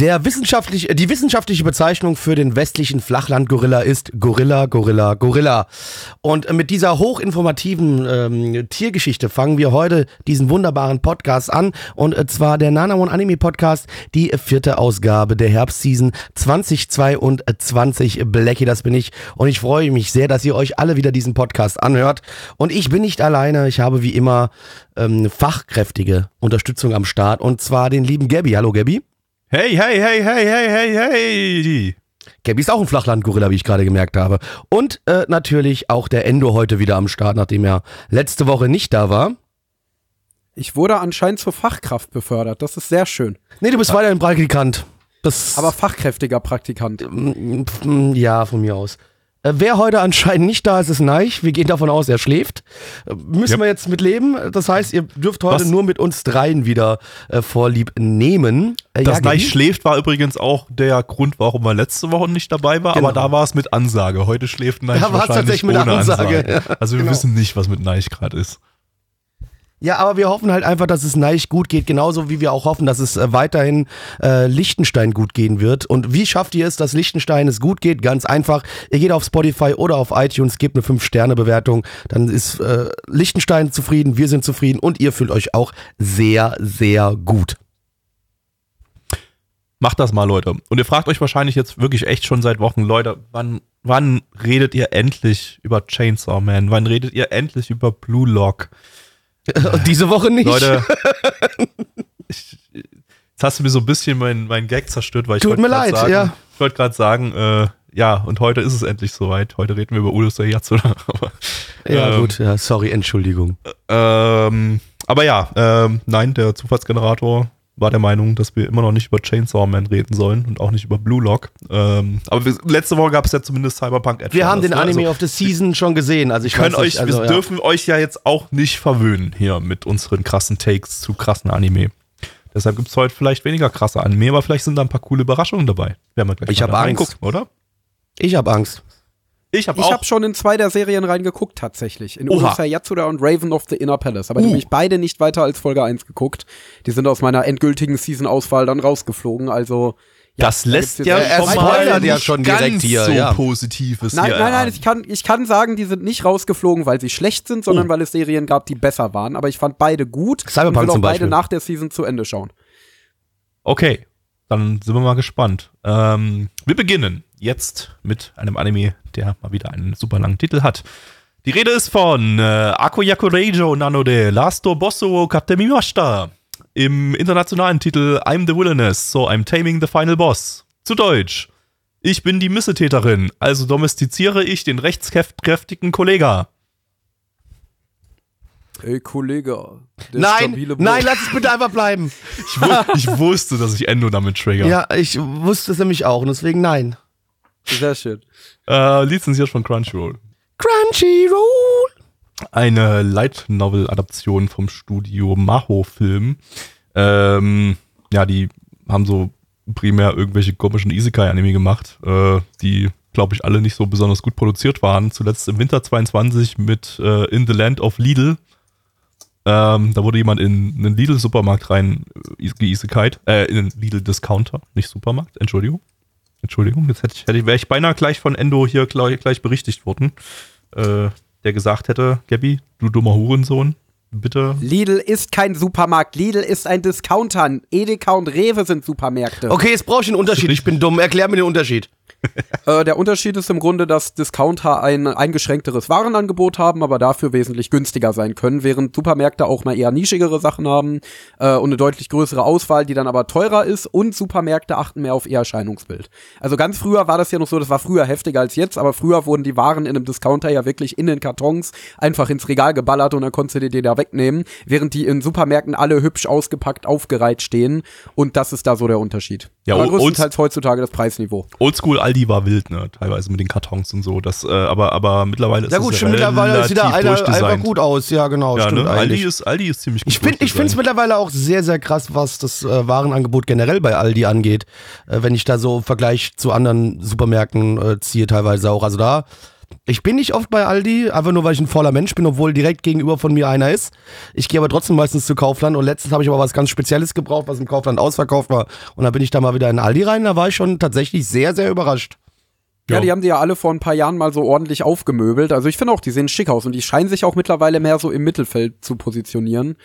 Der wissenschaftlich, die wissenschaftliche Bezeichnung für den westlichen Flachlandgorilla ist Gorilla, Gorilla, Gorilla. Und mit dieser hochinformativen ähm, Tiergeschichte fangen wir heute diesen wunderbaren Podcast an. Und zwar der Nanamon Anime Podcast, die vierte Ausgabe der Herbstseason 2022. Blackie, das bin ich. Und ich freue mich sehr, dass ihr euch alle wieder diesen Podcast anhört. Und ich bin nicht alleine. Ich habe wie immer ähm, fachkräftige Unterstützung am Start. Und zwar den lieben Gabby. Hallo Gabby. Hey, hey, hey, hey, hey, hey, hey. Gabby ist auch ein Flachlandgorilla, wie ich gerade gemerkt habe. Und äh, natürlich auch der Endo heute wieder am Start, nachdem er letzte Woche nicht da war. Ich wurde anscheinend zur Fachkraft befördert. Das ist sehr schön. Nee, du bist weiterhin Praktikant. Das, Aber fachkräftiger Praktikant. Mm, mm, ja, von mir aus. Äh, wer heute anscheinend nicht da ist, ist Neich. Wir gehen davon aus, er schläft. Äh, müssen Yep. wir jetzt mit leben. Das heißt, ihr dürft heute Was? nur mit uns dreien wieder äh, Vorlieb nehmen. Äh, Dass ja, Neich schläft, war übrigens auch der Grund, warum er letzte Woche nicht dabei war. Genau. Aber da war es mit Ansage. Heute schläft Neich Da war es wahrscheinlich tatsächlich mit ohne Ansage, Ansage. ja. Also wir Genau. wissen nicht, was mit Neich gerade ist. Ja, aber wir hoffen halt einfach, dass es Neich gut geht, genauso wie wir auch hoffen, dass es äh, weiterhin äh, Liechtenstein gut gehen wird. Und wie schafft ihr es, dass Liechtenstein es gut geht? Ganz einfach. Ihr geht auf Spotify oder auf iTunes, gebt eine 5-Sterne-Bewertung, dann ist äh, Liechtenstein zufrieden, wir sind zufrieden und ihr fühlt euch auch sehr, sehr gut. Macht das mal, Leute. Und ihr fragt euch wahrscheinlich jetzt wirklich echt schon seit Wochen, Leute, wann, wann redet ihr endlich über Chainsaw Man? Wann redet ihr endlich über Blue Lock? Und diese Woche nicht. Leute, ich, jetzt hast du mir so ein bisschen meinen mein Gag zerstört, weil ich Tut wollte mir leid, sagen, ja. Ich wollte gerade sagen, äh, ja, und heute ist es endlich soweit. Heute reden wir über Udo Sayatsu. Aber, ja, ähm, gut, ja, sorry, Entschuldigung. ähm, aber ja, ähm, nein, der Zufallsgenerator war der Meinung, dass wir immer noch nicht über Chainsaw Man reden sollen und auch nicht über Blue Lock. Ähm, aber wir, letzte Woche gab es ja zumindest Cyberpunk Edge Wir haben den ne? Anime Also, of the Season schon gesehen. Also ich können weiß nicht, euch, also, wir ja. dürfen euch ja jetzt auch nicht verwöhnen hier mit unseren krassen Takes zu krassen Anime. Deshalb gibt es heute vielleicht weniger krasse Anime, aber vielleicht sind da ein paar coole Überraschungen dabei. Werden wir gleich Ich mal hab da Angst. reingucken, oder? Ich habe Angst. Ich habe habe schon in zwei der Serien reingeguckt, tatsächlich. In. Ursa Yatsuda und Raven of the Inner Palace. Aber die Uh. habe ich beide nicht weiter als Folge 1 geguckt. Die sind aus meiner endgültigen Season-Auswahl dann rausgeflogen. Also. ja, das da lässt gibt's ja er schon mal ja schon direkt hier, so ja. Positives Nein, nein, nein, ich kann, ich kann sagen, die sind nicht rausgeflogen, weil sie schlecht sind, sondern Oh. weil es Serien gab, die besser waren. Aber ich fand beide gut Cyberpunk und will auch zum beide Beispiel. nach der Season zu Ende schauen. Okay, dann sind wir mal gespannt. Ähm, wir beginnen jetzt mit einem Anime, der mal wieder einen super langen Titel hat. Die Rede ist von äh, Akoyaku Reijo Nanode Lasto Bosso Katemimashita. Im internationalen Titel I'm the Wilderness, so I'm taming the final boss. Zu Deutsch. Ich bin die Missetäterin, also domestiziere ich den rechtskräftigen Kollega. Ey, Kollege. der Nein, nein, lass es bitte einfach bleiben. Ich, wu ich wusste, dass ich Endo damit trigger. Ja, ich wusste es nämlich auch und deswegen nein. Sehr schön. Äh, lizenziert von Crunchyroll. Crunchyroll. eine Light Novel Adaption vom Studio Maho Film. Ähm, ja, die haben so primär irgendwelche komischen Isekai Anime gemacht, äh, die glaube ich alle nicht so besonders gut produziert waren. Zuletzt im Winter 22 mit äh, In the Land of Lidl. Ähm, da wurde jemand in einen Lidl Supermarkt rein äh, geisekait, äh, in einen Lidl Discounter, nicht Supermarkt, Entschuldigung. Entschuldigung, jetzt hätte ich, hätte ich, wäre ich beinahe gleich von Endo hier gleich, gleich berichtigt worden, äh, der gesagt hätte, Gabby, du dummer Hurensohn, bitte. Lidl ist kein Supermarkt. Lidl ist ein Discounter. Edeka und Rewe sind Supermärkte. Okay, jetzt brauche ich einen Unterschied. Ich bin dumm. Erklär mir den Unterschied. äh, der Unterschied ist im Grunde, dass Discounter ein eingeschränkteres Warenangebot haben, aber dafür wesentlich günstiger sein können, während Supermärkte auch mal eher nischigere Sachen haben äh, und eine deutlich größere Auswahl, die dann aber teurer ist und Supermärkte achten mehr auf ihr Erscheinungsbild. Also ganz früher war das ja noch so, das war früher heftiger als jetzt, aber früher wurden die Waren in einem Discounter ja wirklich in den Kartons einfach ins Regal geballert und dann konntest du dir die da wegnehmen, während die in Supermärkten alle hübsch ausgepackt aufgereiht stehen und das ist da so der Unterschied. Ja, aber größtenteils heutzutage das Preisniveau. Oldschool Aldi war wild, ne? Teilweise mit den Kartons und so. Das, äh, aber, aber mittlerweile ist Ja es gut, stimmt, mittlerweile sieht da einer einfach gut aus. Ja, genau, Ja, stimmt ne? Aldi ist, Aldi ist ziemlich gut. Ich finde ich finde es mittlerweile auch sehr, sehr krass, was das äh, Warenangebot generell bei Aldi angeht. Äh, wenn ich da so im Vergleich zu anderen Supermärkten äh, ziehe, teilweise auch. Also da, ich bin nicht oft bei Aldi, einfach nur weil ich ein voller Mensch bin, obwohl direkt gegenüber von mir einer ist. Ich gehe aber trotzdem meistens zu Kaufland und letztens habe ich aber was ganz Spezielles gebraucht, was im Kaufland ausverkauft war. Und da bin ich da mal wieder in Aldi rein, da war ich schon tatsächlich sehr, sehr überrascht. Ja, Ja. die haben die ja alle vor ein paar Jahren mal so ordentlich aufgemöbelt. Also ich finde auch, die sehen schick aus und die scheinen sich auch mittlerweile mehr so im Mittelfeld zu positionieren.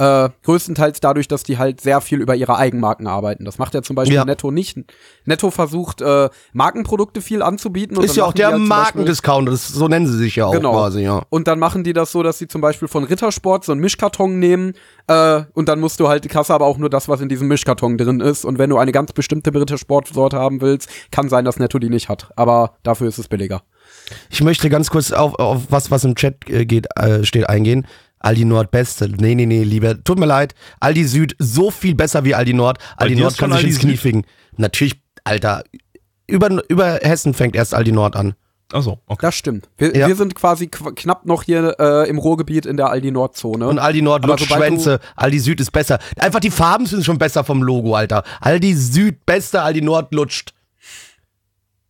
Äh, größtenteils dadurch, dass die halt sehr viel über ihre Eigenmarken arbeiten. Das macht ja zum Beispiel Ja. Netto nicht. Netto versucht, äh, Markenprodukte viel anzubieten. Und Ist ja auch der halt Markendiscounter, so nennen sie sich ja auch Genau. quasi, ja. Und dann machen die das so, dass sie zum Beispiel von Rittersport so einen Mischkarton nehmen äh, und dann musst du halt die Kasse aber auch nur das, was in diesem Mischkarton drin ist. Und wenn du eine ganz bestimmte Rittersport-Sorte haben willst, kann sein, dass Netto die nicht hat. Aber dafür ist es billiger. Ich möchte ganz kurz auf, auf was, was im Chat äh, geht, äh, steht, eingehen. Aldi Nord Beste. Nee, nee, nee, lieber. Tut mir leid. Aldi Süd so viel besser wie Aldi Nord. Aldi Nord kann schon sich Aldi ins Knie Süd? ficken. Natürlich, Alter. Über, über Hessen fängt erst Aldi Nord an. Achso, okay. Das stimmt. Wir, Ja. wir sind quasi qu knapp noch hier äh, im Ruhrgebiet in der Aldi Nordzone. Und Aldi Nord sobald Schwänze. Aldi Süd ist besser. Einfach die Farben sind schon besser vom Logo, Alter. Aldi Süd beste, Aldi Nord lutscht.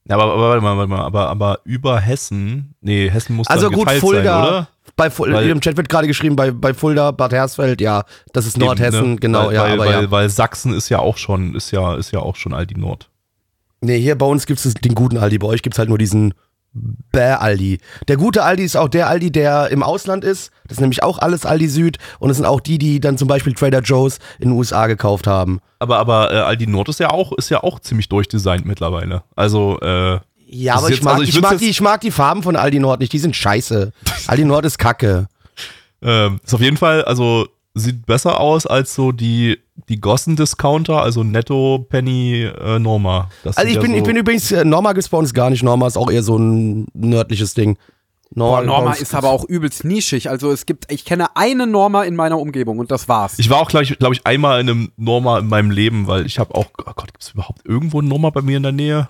Ja, aber, aber warte mal, warte mal, aber, aber über Hessen, nee, Hessen muss Also dann gut, geteilt Fulda. sein, oder? Bei Ful Weil- Im Chat wird gerade geschrieben, bei, bei Fulda, Bad Hersfeld, ja, das ist Nordhessen, Eben, ne? genau, weil, ja, weil, aber weil, ja. weil Sachsen ist ja auch schon, ist ja, ist ja auch schon Aldi Nord. Nee, hier bei uns gibt es den guten Aldi, bei euch gibt es halt nur diesen Bäh-Aldi. Der gute Aldi ist auch der Aldi, der im Ausland ist. Das ist nämlich auch alles Aldi Süd und es sind auch die, die dann zum Beispiel Trader Joe's in den USA gekauft haben. Aber, aber äh, Aldi Nord ist ja auch, ist ja auch ziemlich durchdesignt mittlerweile. Also, äh, Ja, aber ist ich, mag, also ich ich, mag die, ich mag die Farben von Aldi Nord nicht, die sind scheiße. Aldi Nord ist kacke. ähm, ist auf jeden Fall, also sieht besser aus als so die, die Gossen-Discounter, also Netto, Penny, äh, Norma. Das Also ich ja bin, so, ich bin übrigens, äh, Norma bei uns gar nicht. Norma ist auch eher so ein nördliches Ding. Boah, bei Norma ist aber auch übelst nischig. Also es gibt, ich kenne eine Norma in meiner Umgebung und das war's. Ich war auch, glaube ich, glaub ich, einmal in einem Norma in meinem Leben, weil ich habe auch, oh Gott, gibt es überhaupt irgendwo ein Norma bei mir in der Nähe?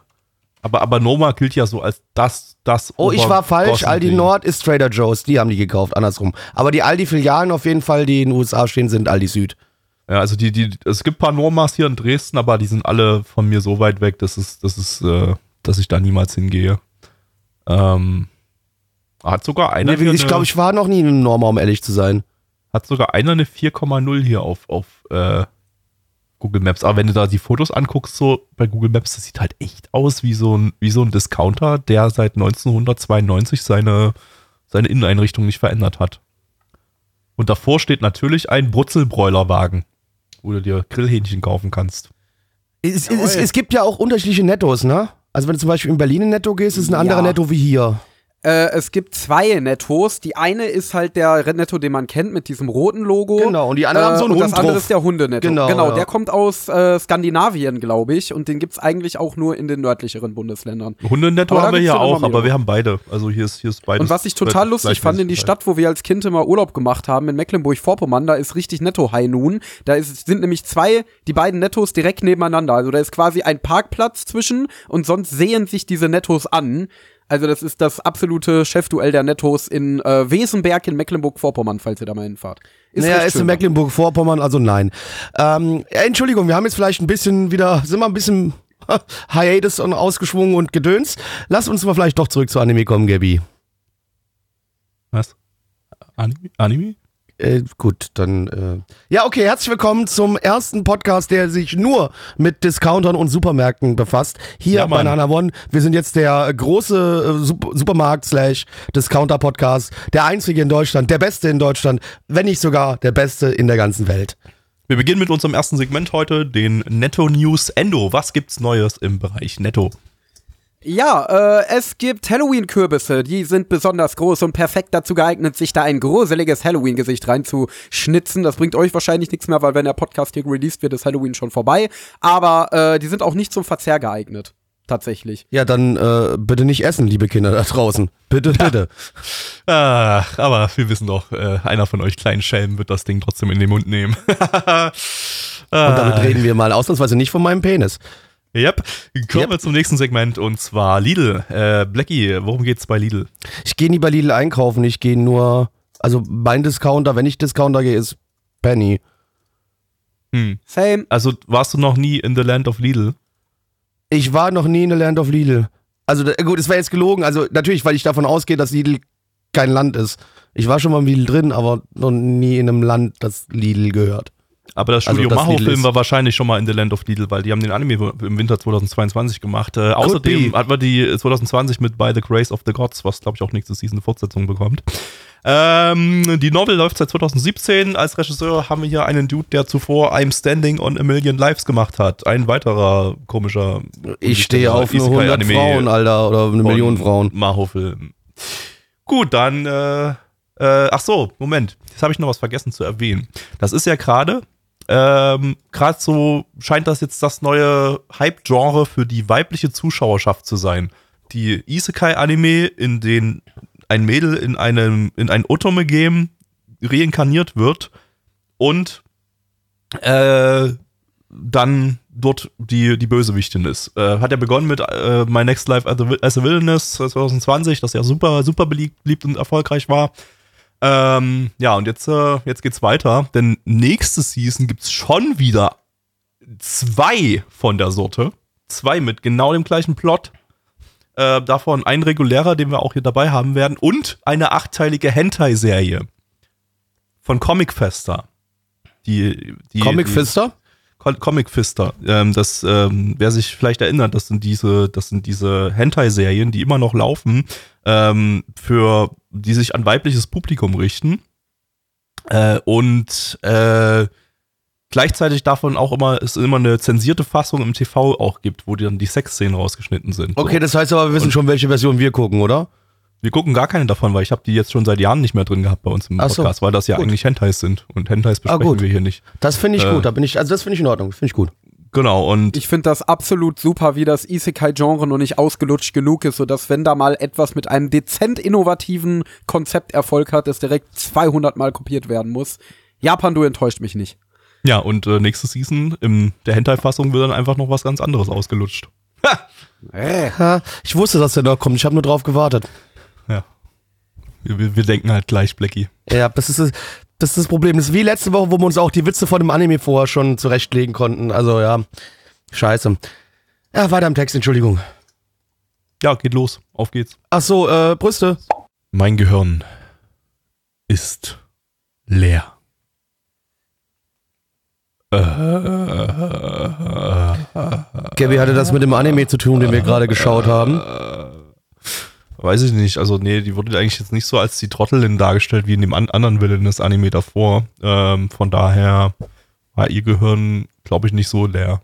Aber, aber Norma gilt ja so als das, das Oh, ich war falsch. Aldi Nord ist Trader Joe's. Die haben die gekauft, andersrum. Aber die Aldi-Filialen auf jeden Fall, die in den USA stehen, sind Aldi Süd. Ja, also die, die, es gibt ein paar Normas hier in Dresden, aber die sind alle von mir so weit weg, dass es, dass es, äh, dass ich da niemals hingehe. Ähm, hat sogar einer Nee, ich glaube, ich war noch nie in einem Norma, um ehrlich zu sein. hat sogar einer eine 4,0 hier auf, auf äh, Google Maps. Aber wenn du da die Fotos anguckst, so bei Google Maps, das sieht halt echt aus wie so ein, wie so ein Discounter, der seit 1992 seine, seine Inneneinrichtung nicht verändert hat. Und davor steht natürlich ein Brutzelbräulerwagen, wo du dir Grillhähnchen kaufen kannst. Es, es, es gibt ja auch unterschiedliche Nettos, ne? Also wenn du zum Beispiel in Berlin in Netto gehst, ist ein anderer Ja. Netto wie hier. Äh, es gibt zwei Nettos. Die eine ist halt der Netto, den man kennt, mit diesem roten Logo. Genau, und die anderen haben so einen und Hund Das andere drauf. ist der Hundenetto. Genau, Genau, ja. der kommt aus äh, Skandinavien, glaube ich. Und den gibt's eigentlich auch nur in den nördlicheren Bundesländern. Hundenetto Aber haben wir hier auch, aber mehrere. wir haben beide. Also hier ist, hier ist beides. Und was ich total lustig fand in die Stadt, wo wir als Kind immer Urlaub gemacht haben, in Mecklenburg-Vorpommern, da ist richtig Netto High Noon. Da ist, sind nämlich zwei, die beiden Nettos direkt nebeneinander. Also da ist quasi ein Parkplatz zwischen und sonst sehen sich diese Nettos an. Also das ist das absolute Chefduell der Nettos in äh, Wesenberg in Mecklenburg-Vorpommern, falls ihr da mal hinfahrt. Ist naja, ist in. Mecklenburg-Vorpommern, also nein. Ähm, Entschuldigung, wir haben jetzt vielleicht ein bisschen wieder, sind wir ein bisschen Hiatus und ausgeschwungen und gedöns. Lass uns mal vielleicht doch zurück zu Anime kommen, Gabi. Was? Anime? Anime? Äh, gut, dann. Äh. Ja, okay, herzlich willkommen zum ersten Podcast, der sich nur mit Discountern und Supermärkten befasst. Hier Ja, bei. Nana One. Wir sind jetzt der große äh, Sup Supermarkt-Discounter-Podcast. Der einzige in Deutschland, der beste in Deutschland, wenn nicht sogar der beste in der ganzen Welt. Wir beginnen mit unserem ersten Segment heute, den Netto News Endo. Was gibt's Neues im Bereich Netto? Ja, äh, es gibt Halloween-Kürbisse. Die sind besonders groß und perfekt dazu geeignet, sich da ein gruseliges Halloween-Gesicht reinzuschnitzen. Das bringt euch wahrscheinlich nichts mehr, weil wenn der Podcast hier released wird, ist Halloween schon vorbei. Aber äh, die sind auch nicht zum Verzehr geeignet. Tatsächlich. Ja, dann äh, bitte nicht essen, liebe Kinder da draußen. Bitte, bitte. Ach, aber wir wissen doch, äh, einer von euch kleinen Schelmen wird das Ding trotzdem in den Mund nehmen. Und damit reden wir mal ausnahmsweise nicht von meinem Penis. Yep. Kommen Yep. wir zum nächsten Segment und zwar Lidl. Äh, Blackie, worum geht's bei Lidl? Ich gehe nie bei Lidl einkaufen, ich gehe nur, also mein Discounter, wenn ich Discounter gehe, ist Penny. Hm. Same. Also warst du noch nie in the Land of Lidl? Ich war noch nie in der Land of Lidl. Also gut, es wäre jetzt gelogen, also natürlich, weil ich davon ausgehe, dass Lidl kein Land ist. Ich war schon mal im Lidl drin, aber noch nie in einem Land, das Lidl gehört. Aber das Also Studio Lidl Maho-Film war wahrscheinlich schon mal in The Land of Lidl, weil die haben den Anime im Winter 2022 gemacht. Äh, außerdem be. hat man die 2020 mit By the Grace of the Gods, was glaube ich auch nächste Season eine Fortsetzung bekommt. Ähm, die Novel läuft seit 2017. Als Regisseur haben wir hier einen Dude, der zuvor I'm Standing on a Million Lives gemacht hat. Ein weiterer komischer. Ich stehe auf nur 100 Isekai-Anime Frauen, Alter, oder eine Million Frauen. Maho-Film. Gut, dann, äh, äh, ach so, Moment. Jetzt habe ich noch was vergessen zu erwähnen. Das ist ja gerade, ähm, gerade so scheint das jetzt das neue Hype-Genre für die weibliche Zuschauerschaft zu sein. Die Isekai-Anime, in denen ein Mädel in einem, in ein Otome-Game reinkarniert wird und äh, dann dort die, die Bösewichtin ist. Äh, hat ja begonnen mit äh, My Next Life as a, as a Villainess 2020, das ja super, super beliebt und erfolgreich war. Ähm, ja, und jetzt, äh, jetzt geht's weiter, denn nächste Season gibt's schon wieder zwei von der Sorte. Zwei mit genau dem gleichen Plot. Äh, davon ein regulärer, den wir auch hier dabei haben werden, und eine achtteilige Hentai-Serie von Comic Festa. Die, die, Comic? Co- Comic Fister. Ähm, das, ähm, wer sich vielleicht erinnert, das sind diese, das sind diese Hentai-Serien, die immer noch laufen, ähm, für die sich an weibliches Publikum richten. Äh, und äh, gleichzeitig davon auch immer, es immer eine zensierte Fassung im TV auch gibt, wo dann die Sexszenen rausgeschnitten sind. Okay, so. das heißt aber, wir wissen Und- schon, welche Version wir gucken, oder? Wir gucken gar keine davon, weil ich habe die jetzt schon seit Jahren nicht mehr drin gehabt bei uns im Ach so, Podcast, weil das ja gut. eigentlich Hentais sind. Und Hentais Ah, besprechen gut. wir hier nicht. Das finde ich Äh. gut, da bin ich, also das finde ich in Ordnung, das finde ich gut. Genau, und Ich finde das absolut super, wie das Isekai-Genre noch nicht ausgelutscht genug ist, sodass wenn da mal etwas mit einem dezent innovativen Konzept Erfolg hat, es direkt 200 Mal kopiert werden muss. Japan, du enttäuscht mich nicht. Ja, und äh, nächste Season in der Hentai-Fassung wird dann einfach noch was ganz anderes ausgelutscht. Äh. Ha, ich wusste, dass der da kommt, ich habe nur drauf gewartet. Wir, wir, denken halt gleich, Blackie. Ja, das ist das, das ist das Problem. Das ist wie letzte Woche, wo wir uns auch die Witze von dem Anime vorher schon zurechtlegen konnten. Also ja, scheiße. Ja, weiter im Text, Entschuldigung. Ja, geht los. Auf geht's. Ach so, äh, Brüste. Mein Gehirn ist leer. Gabby hatte das mit dem Anime zu tun, den wir gerade geschaut haben. Weiß ich nicht. Also, nee, die wurde eigentlich jetzt nicht so als die Trottelin dargestellt wie in dem an anderen Villainous-Anime davor. Ähm, von daher war ihr Gehirn, glaube ich, nicht so leer.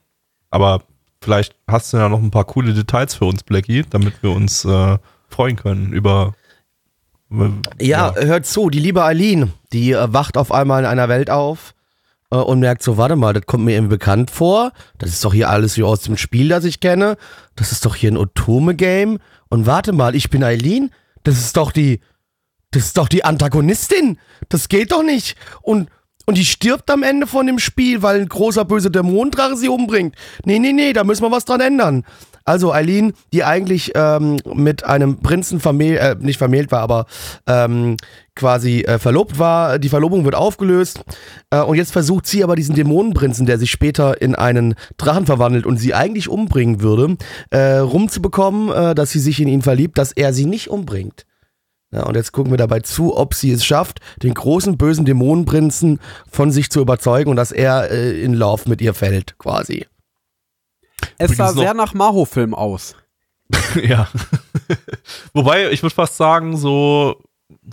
Aber vielleicht hast du ja noch ein paar coole Details für uns, Blackie, damit wir uns äh, freuen können über. äh, Ja, hört zu, die liebe Eileen, die äh, wacht auf einmal in einer Welt auf äh, und merkt so, warte mal, das kommt mir irgendwie bekannt vor. Das ist doch hier alles wie aus dem Spiel, das ich kenne. Das ist doch hier ein Otome-Game. Und warte mal, ich bin Eileen. Das ist doch die, das ist doch die Antagonistin. Das geht doch nicht. Und, und die stirbt am Ende von dem Spiel, weil ein großer böser Dämonendrache sie umbringt. Nee, nee, nee, da müssen wir was dran ändern. Also Eileen, die eigentlich ähm, mit einem Prinzen vermählt, äh, nicht vermählt war, aber ähm, quasi äh, verlobt war, die Verlobung wird aufgelöst äh, und jetzt versucht sie aber diesen Dämonenprinzen, der sich später in einen Drachen verwandelt und sie eigentlich umbringen würde, äh, rumzubekommen, äh, dass sie sich in ihn verliebt, dass er sie nicht umbringt. Ja, und jetzt gucken wir dabei zu, ob sie es schafft, den großen bösen Dämonenprinzen von sich zu überzeugen und dass er äh, in Love mit ihr fällt, quasi. Es sah Übrigens sehr nach Maho-Film aus. ja. Wobei, ich würde fast sagen, so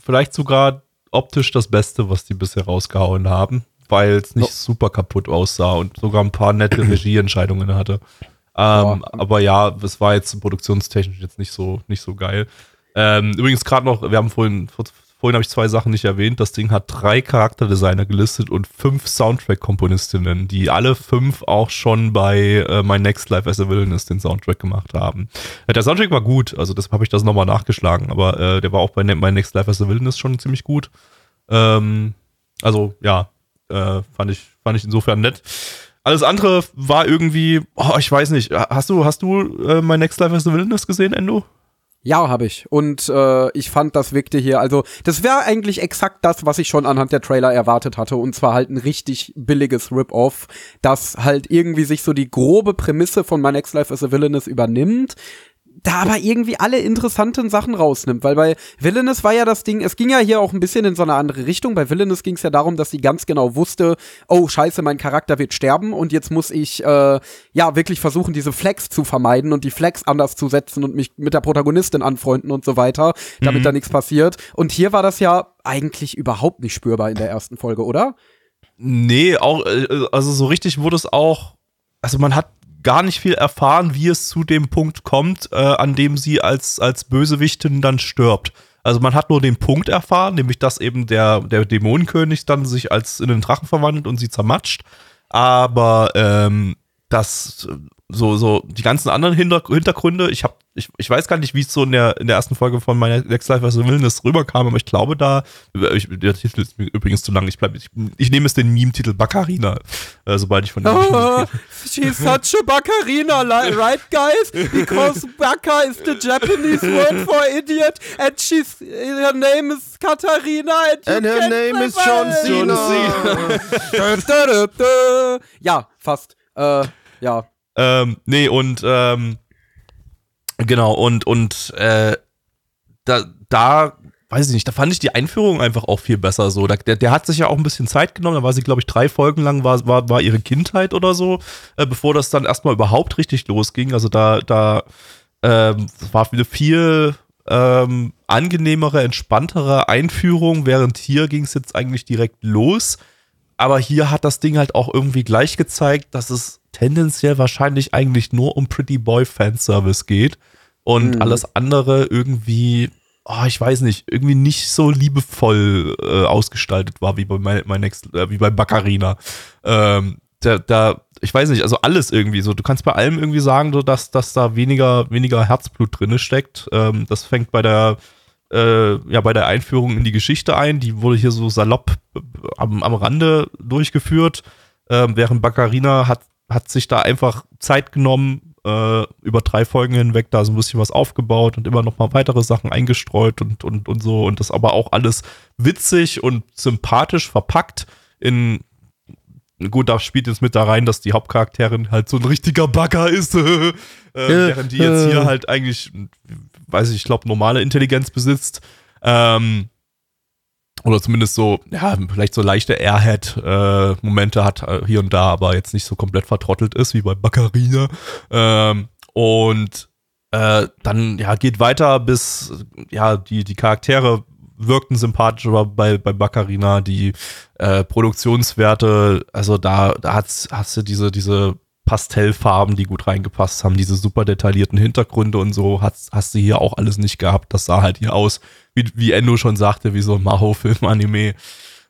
vielleicht sogar optisch das Beste, was die bisher rausgehauen haben, weil es nicht super kaputt aussah und sogar ein paar nette Regieentscheidungen hatte. Ähm, aber ja, es war jetzt produktionstechnisch jetzt nicht so, nicht so geil. Ähm, übrigens gerade noch, wir haben vorhin, vorhin habe ich zwei Sachen nicht erwähnt. Das Ding hat drei Charakterdesigner gelistet und fünf Soundtrack-Komponistinnen, die alle fünf auch schon bei äh, My Next Life as a Villainous den Soundtrack gemacht haben. Äh, der Soundtrack war gut, also deshalb habe ich das nochmal nachgeschlagen, aber äh, der war auch bei ne-, My Next Life as a Villainous schon ziemlich gut. Ähm, also ja, äh, fand ich, fand ich insofern nett. Alles andere war irgendwie, oh, ich weiß nicht. Hast du, hast du äh, My Next Life as a Wilderness gesehen, Endo? Ja, habe ich. Und äh, ich fand, das wirkte hier, also das wäre eigentlich exakt das, was ich schon anhand der Trailer erwartet hatte. Und zwar halt ein richtig billiges Rip-Off, das halt irgendwie sich so die grobe Prämisse von My Next Life as a Villainous übernimmt, da aber irgendwie alle interessanten Sachen rausnimmt, weil bei Villainous war ja das Ding, es ging ja hier auch ein bisschen in so eine andere Richtung. Bei Villainous ging es ja darum, dass sie ganz genau wusste, oh scheiße, mein Charakter wird sterben und jetzt muss ich äh, ja wirklich versuchen, diese Flex zu vermeiden und die Flex anders zu setzen und mich mit der Protagonistin anfreunden und so weiter, damit mhm. da nichts passiert. Und hier war das ja eigentlich überhaupt nicht spürbar in der ersten Folge, oder? Nee, auch, äh, also so richtig wurde es auch, also man hat gar nicht viel erfahren, wie es zu dem Punkt kommt, äh, an dem sie als, als Bösewichtin dann stirbt. Also man hat nur den Punkt erfahren, nämlich dass eben der, der Dämonenkönig dann sich als in den Drachen verwandelt und sie zermatscht. Aber ähm, das so, so die ganzen anderen Hintergründe, ich habe ich, ich weiß gar nicht, wie es so in der, in der ersten Folge von meiner Next Life as a Wilderness rüberkam, aber ich glaube da, ich, der Titel ist mir übrigens zu lang, ich, bleib, ich, ich nehme es den Meme-Titel Baccarina, äh, sobald ich von dem oh, She's such a Baccarina, right guys? Because Bacca is the Japanese word for idiot and she's, her name is Katharina and, and her name is John Cena. John Cena. ja, fast. Äh, ja. Ähm, nee, und ähm, genau, und, und äh, da, da, weiß ich nicht, da fand ich die Einführung einfach auch viel besser so. Da, der, der hat sich ja auch ein bisschen Zeit genommen, da war sie, glaube ich, drei Folgen lang, war, war, war ihre Kindheit oder so, äh, bevor das dann erstmal überhaupt richtig losging. Also da, da ähm, war eine viel ähm, angenehmere, entspanntere Einführung, während hier ging es jetzt eigentlich direkt los. Aber hier hat das Ding halt auch irgendwie gleich gezeigt, dass es tendenziell wahrscheinlich eigentlich nur um Pretty Boy Fanservice geht und mhm. alles andere irgendwie, oh, ich weiß nicht, irgendwie nicht so liebevoll äh, ausgestaltet war wie bei My, My Next, äh, wie bei Baccarina. Ähm, da, da, ich weiß nicht, also alles irgendwie so. Du kannst bei allem irgendwie sagen, so, dass, dass da weniger, weniger Herzblut drin steckt. Ähm, das fängt bei der, äh, ja, bei der Einführung in die Geschichte ein. Die wurde hier so salopp äh, am, am Rande durchgeführt. Ähm, während Baccarina hat hat sich da einfach Zeit genommen, äh, über drei Folgen hinweg da so ein bisschen was aufgebaut und immer noch mal weitere Sachen eingestreut und, und, und so. Und das aber auch alles witzig und sympathisch verpackt in gut, da spielt jetzt mit da rein, dass die Hauptcharakterin halt so ein richtiger Bagger ist. äh, während die jetzt hier halt eigentlich, weiß ich, ich glaube, normale Intelligenz besitzt. Ähm, oder zumindest so, ja, vielleicht so leichte Airhead-Momente äh, hat äh, hier und da, aber jetzt nicht so komplett vertrottelt ist wie bei Baccarina. Ähm, und äh, dann ja geht weiter bis ja die die Charaktere wirkten sympathisch, aber bei bei Baccarina die äh, Produktionswerte, also da da hat's, hast du diese diese Pastellfarben, die gut reingepasst haben, diese super detaillierten Hintergründe und so, hast, hast du hier auch alles nicht gehabt. Das sah halt hier aus, wie, wie Endo schon sagte, wie so ein Maho-Film-Anime.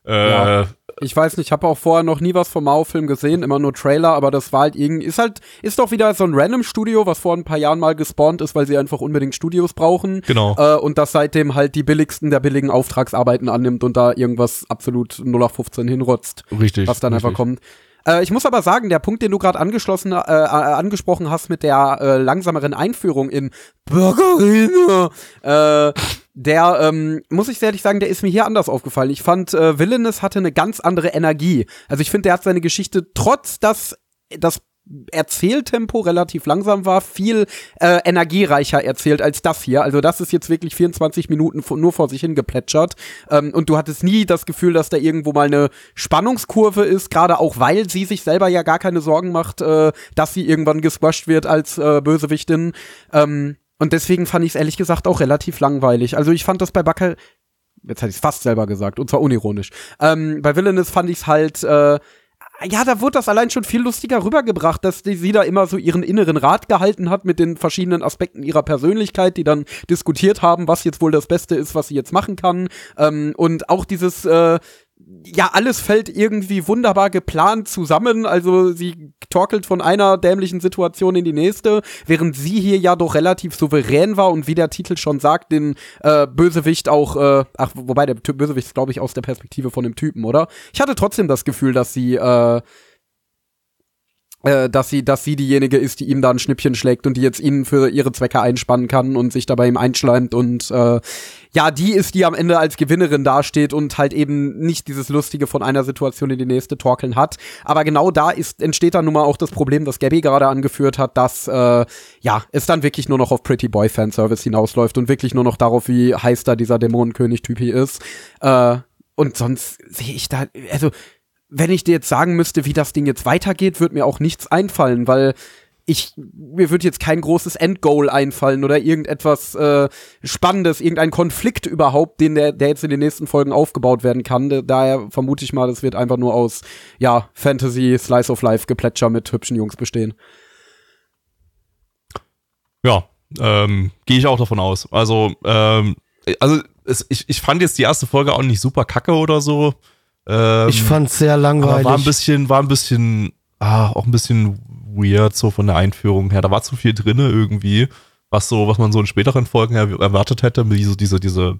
Äh, ja. Ich weiß nicht, ich habe auch vorher noch nie was vom Mao-Film gesehen, immer nur Trailer, aber das war halt irgendwie, ist halt, ist doch wieder so ein Random-Studio, was vor ein paar Jahren mal gespawnt ist, weil sie einfach unbedingt Studios brauchen. Genau. Äh, und das seitdem halt die billigsten der billigen Auftragsarbeiten annimmt und da irgendwas absolut 0 auf 15 hinrotzt. Richtig. Was dann richtig. einfach kommt. Äh, ich muss aber sagen, der Punkt, den du gerade angeschlossen, äh, äh, angesprochen hast mit der äh, langsameren Einführung in Bürgerine, äh, der, ähm, muss ich ehrlich sagen, der ist mir hier anders aufgefallen. Ich fand, äh, Villainous hatte eine ganz andere Energie. Also ich finde, der hat seine Geschichte, trotz dass das Erzähltempo relativ langsam war, viel äh, energiereicher erzählt als das hier. Also das ist jetzt wirklich 24 Minuten nur vor sich hingeplätschert. Ähm, und du hattest nie das Gefühl, dass da irgendwo mal eine Spannungskurve ist, gerade auch weil sie sich selber ja gar keine Sorgen macht, äh, dass sie irgendwann gesquasht wird als äh, Bösewichtin. Ähm, und deswegen fand ich es ehrlich gesagt auch relativ langweilig. Also ich fand das bei Backe, jetzt hätte ich es fast selber gesagt, und zwar unironisch. Ähm, bei Villainous fand ich es halt äh, ja, da wurde das allein schon viel lustiger rübergebracht, dass die, sie da immer so ihren inneren Rat gehalten hat mit den verschiedenen Aspekten ihrer Persönlichkeit, die dann diskutiert haben, was jetzt wohl das Beste ist, was sie jetzt machen kann. Ähm, und auch dieses, äh, ja, alles fällt irgendwie wunderbar geplant zusammen. Also sie torkelt von einer dämlichen Situation in die nächste, während sie hier ja doch relativ souverän war und wie der Titel schon sagt, den äh, Bösewicht auch, äh, ach, wobei der Bösewicht ist, glaube ich, aus der Perspektive von dem Typen, oder? Ich hatte trotzdem das Gefühl, dass sie äh, äh, dass sie, dass sie diejenige ist, die ihm da ein Schnippchen schlägt und die jetzt ihn für ihre Zwecke einspannen kann und sich dabei ihm einschleimt und äh, ja, die ist, die am Ende als Gewinnerin dasteht und halt eben nicht dieses Lustige von einer Situation in die nächste torkeln hat. Aber genau da ist, entsteht dann nun mal auch das Problem, das Gabby gerade angeführt hat, dass äh, ja, es dann wirklich nur noch auf Pretty Boy Fanservice hinausläuft und wirklich nur noch darauf, wie heiß da dieser Dämonenkönig-Typ ist. Äh, und sonst sehe ich da, also wenn ich dir jetzt sagen müsste, wie das Ding jetzt weitergeht, würde mir auch nichts einfallen, weil ich mir würde jetzt kein großes Endgoal einfallen oder irgendetwas äh, Spannendes, irgendein Konflikt überhaupt, den der, der jetzt in den nächsten Folgen aufgebaut werden kann. Daher vermute ich mal, das wird einfach nur aus ja Fantasy Slice of Life Geplätscher mit hübschen Jungs bestehen. Ja, ähm, gehe ich auch davon aus. Also, ähm, also es, ich, ich fand jetzt die erste Folge auch nicht super kacke oder so. Ähm, ich fand's sehr langweilig. war ein bisschen, war ein bisschen, ah, auch ein bisschen weird so von der Einführung her. Da war zu viel drinne irgendwie, was so, was man so in späteren Folgen erwartet hätte, wie so diese, diese,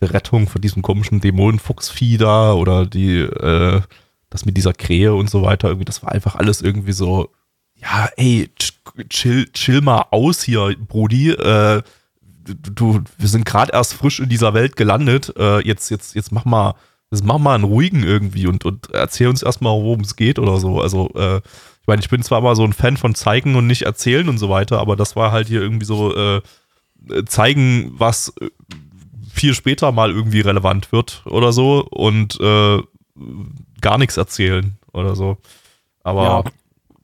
diese Rettung von diesem komischen Dämonenfuchsvieh da oder die, äh, das mit dieser Krähe und so weiter. Irgendwie, das war einfach alles irgendwie so, ja, ey, chill, chill mal aus hier, Brudi. Äh, du, wir sind gerade erst frisch in dieser Welt gelandet. Äh, jetzt, jetzt, jetzt mach mal das mach mal einen ruhigen irgendwie und, und erzähl uns erstmal, worum es geht oder so. Also, äh, ich meine, ich bin zwar mal so ein Fan von zeigen und nicht erzählen und so weiter, aber das war halt hier irgendwie so äh, zeigen, was äh, viel später mal irgendwie relevant wird oder so und äh, gar nichts erzählen oder so. Aber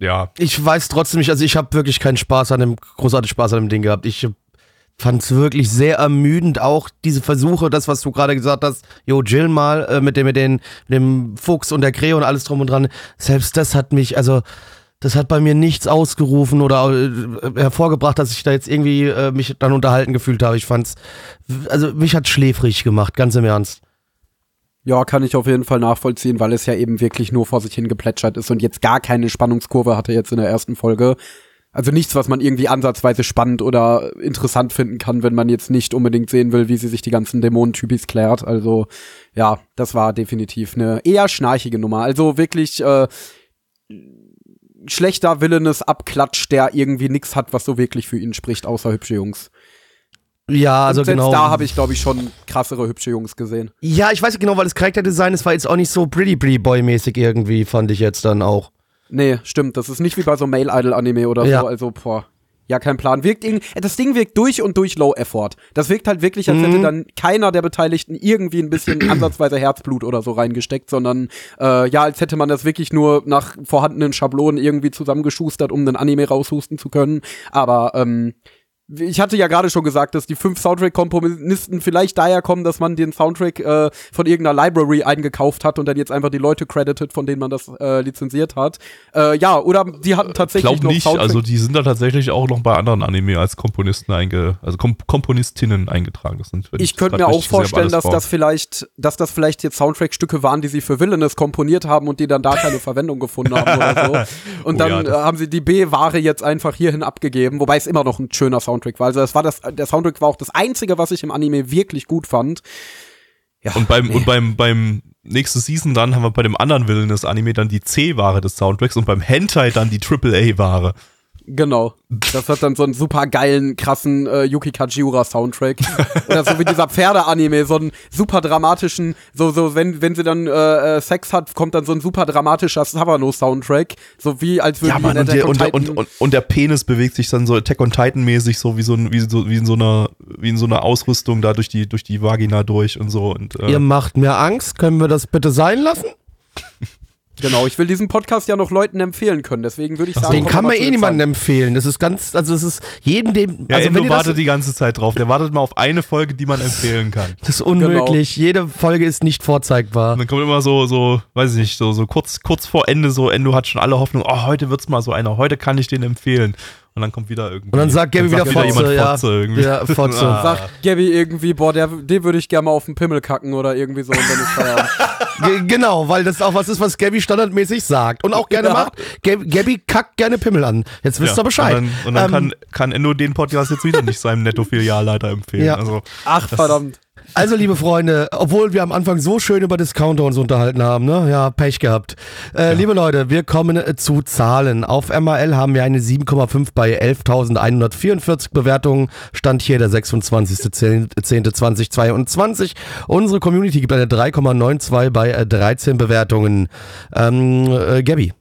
ja. ja. Ich weiß trotzdem nicht, also ich habe wirklich keinen Spaß an dem, großartig Spaß an dem Ding gehabt. Ich fand es wirklich sehr ermüdend, auch diese Versuche, das, was du gerade gesagt hast, jo, Jill mal, äh, mit dem, mit den, mit dem Fuchs und der Krähe und alles drum und dran, selbst das hat mich, also, das hat bei mir nichts ausgerufen oder äh, hervorgebracht, dass ich da jetzt irgendwie äh, mich dann unterhalten gefühlt habe. Ich fand's, also mich hat schläfrig gemacht, ganz im Ernst. Ja, kann ich auf jeden Fall nachvollziehen, weil es ja eben wirklich nur vor sich hin geplätschert ist und jetzt gar keine Spannungskurve hatte jetzt in der ersten Folge. Also nichts, was man irgendwie ansatzweise spannend oder interessant finden kann, wenn man jetzt nicht unbedingt sehen will, wie sie sich die ganzen Dämonentypis klärt. Also ja, das war definitiv eine eher schnarchige Nummer. Also wirklich äh, schlechter Willenes Abklatsch, der irgendwie nichts hat, was so wirklich für ihn spricht, außer hübsche Jungs. Ja, also genau. Da habe ich, glaube ich, schon krassere hübsche Jungs gesehen. Ja, ich weiß nicht genau, weil das Charakterdesign, das war jetzt auch nicht so Pretty Pretty Boy mäßig irgendwie, fand ich jetzt dann auch. Nee, stimmt. Das ist nicht wie bei so Mail-Idol-Anime oder ja. so. Also, boah. Ja, kein Plan. Wirkt das Ding wirkt durch und durch Low Effort. Das wirkt halt wirklich, als mhm. hätte dann keiner der Beteiligten irgendwie ein bisschen ansatzweise Herzblut oder so reingesteckt, sondern äh, ja, als hätte man das wirklich nur nach vorhandenen Schablonen irgendwie zusammengeschustert, um einen Anime raushusten zu können. Aber ähm, ich hatte ja gerade schon gesagt, dass die fünf Soundtrack-Komponisten vielleicht daher kommen, dass man den Soundtrack äh, von irgendeiner Library eingekauft hat und dann jetzt einfach die Leute credited, von denen man das äh, lizenziert hat. Äh, ja, oder die hatten tatsächlich Glaub noch nicht, Soundtrack also die sind da tatsächlich auch noch bei anderen Anime als Komponisten einge, also Kom Komponistinnen eingetragen. Das sind, ich könnte mir auch vorstellen, dass das vielleicht, dass das vielleicht jetzt Soundtrack-Stücke waren, die sie für Villainous komponiert haben und die dann da keine Verwendung gefunden haben oder so. Und oh, dann ja, haben sie die B-Ware jetzt einfach hierhin abgegeben, wobei es immer noch ein schöner Soundtrack Soundtrack war. Also das war das, der Soundtrack war auch das einzige, was ich im Anime wirklich gut fand. Ja, und beim, nee. und beim, beim nächsten Season dann haben wir bei dem anderen Willen des Anime dann die C-Ware des Soundtracks und beim Hentai dann die AAA-Ware. Genau. Das hat dann so einen super geilen, krassen äh, Yuki Kajiura Soundtrack. Oder so wie dieser Pferde-Anime, so einen super dramatischen, so, so, wenn, wenn sie dann äh, äh Sex hat, kommt dann so ein super dramatischer Savano-Soundtrack. So wie, als würde ja, man und, der, und, und, und, und, der Penis bewegt sich dann so Attack on Titan-mäßig, so wie so, wie, so wie in so einer, wie in so einer Ausrüstung da durch die, durch die Vagina durch und so. Und, äh Ihr macht mir Angst, können wir das bitte sein lassen? Genau, ich will diesen Podcast ja noch Leuten empfehlen können, deswegen würde ich sagen, Den kann man eh niemandem empfehlen. Das ist ganz, also es ist jeden dem, Ja, also Endo wenn ihr das, wartet die ganze Zeit drauf. Der wartet mal auf eine Folge, die man empfehlen kann. das ist unmöglich. Genau. Jede Folge ist nicht vorzeigbar. Und dann kommt immer so, so, weiß ich nicht, so, so kurz, kurz vor Ende, so Endo hat schon alle Hoffnung, oh, heute wird's mal so einer, heute kann ich den empfehlen. Und dann kommt wieder irgendwie. Und dann sagt Gabby wieder wieder Fotze, ja. Fotze irgendwie. Ja, Fotze. Ah. Sagt Gabby irgendwie, boah, der, den würde ich gerne mal auf den Pimmel kacken oder irgendwie so und dann ist Feierabend. Genau, weil das auch was ist, was Gabby standardmäßig sagt und auch gerne Ja. macht. Gab- Gabby kackt gerne Pimmel an. Jetzt wisst ihr Bescheid. Und dann, und dann Ähm, kann, kann Endo den Podcast jetzt wieder nicht seinem Netto-Filialleiter empfehlen. Ja. Also, Ach, verdammt. Also, liebe Freunde, obwohl wir am Anfang so schön über Discounter uns unterhalten haben, ne? Ja, Pech gehabt. Äh, Liebe Leute, wir kommen äh, zu Zahlen. Auf MAL haben wir eine 7,5 bei 11.144 Bewertungen. Stand hier der 26.10.2022. Unsere Community gibt eine 3,92 bei äh, 13 Bewertungen. Ähm, äh, Gabby.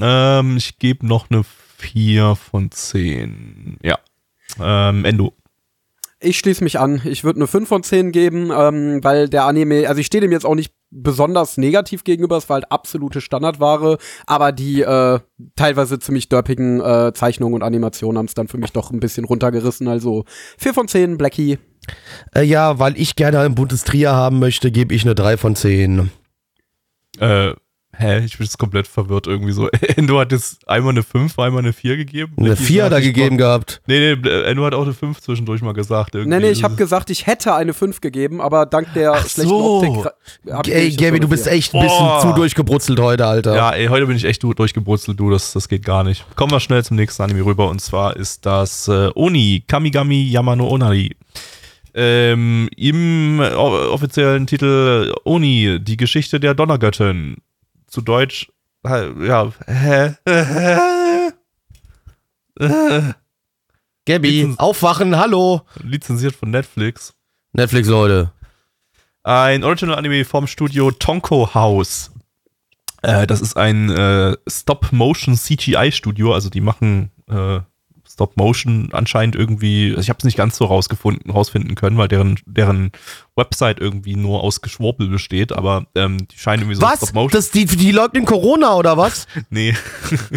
ähm, ich gebe noch eine 4 von 10. Ja. Ähm, Endo. Ich schließe mich an. Ich würde eine 5 von 10 geben, ähm, weil der Anime, also ich stehe dem jetzt auch nicht besonders negativ gegenüber, es war halt absolute Standardware, aber die äh, teilweise ziemlich dörpigen äh, Zeichnungen und Animationen haben es dann für mich doch ein bisschen runtergerissen. Also 4 von 10, Blackie. Äh, ja, weil ich gerne ein buntes Trier haben möchte, gebe ich eine 3 von 10. Äh, hä? Ich bin jetzt komplett verwirrt irgendwie so. Endo hat jetzt einmal eine 5, einmal eine 4 gegeben. Eine Blackie 4 hat er gegeben gehabt. Nee, nee, Endo hat auch eine 5 zwischendurch mal gesagt. Irgendwie. Nee, nee, ich habe gesagt, ich hätte eine 5 gegeben, aber dank der Ach schlechten so. Optik. Ey, nur du bist echt ein bisschen Boah. zu durchgebrutzelt heute, Alter. Ja, ey, heute bin ich echt du- durchgebrutzelt, du, das, das geht gar nicht. Kommen wir schnell zum nächsten Anime rüber und zwar ist das äh, Oni, Kamigami Yamano Onari. Ähm, Im äh, offiziellen Titel Oni, die Geschichte der Donnergöttin. Zu Deutsch, ja, hä? Gabby, Lizenz- aufwachen, hallo. lizenziert von Netflix. Netflix, Leute. Ein Original-Anime vom Studio Tonko House. Äh, das ist ein äh, Stop-Motion-CGI-Studio, also die machen äh, Stop-Motion anscheinend irgendwie, also ich habe es nicht ganz so rausgefunden, rausfinden können, weil deren, deren Website irgendwie nur aus Geschwurbel besteht, aber ähm, die scheinen irgendwie so was? Stop-Motion. Das, die, die leugnen Corona oder was? Nee.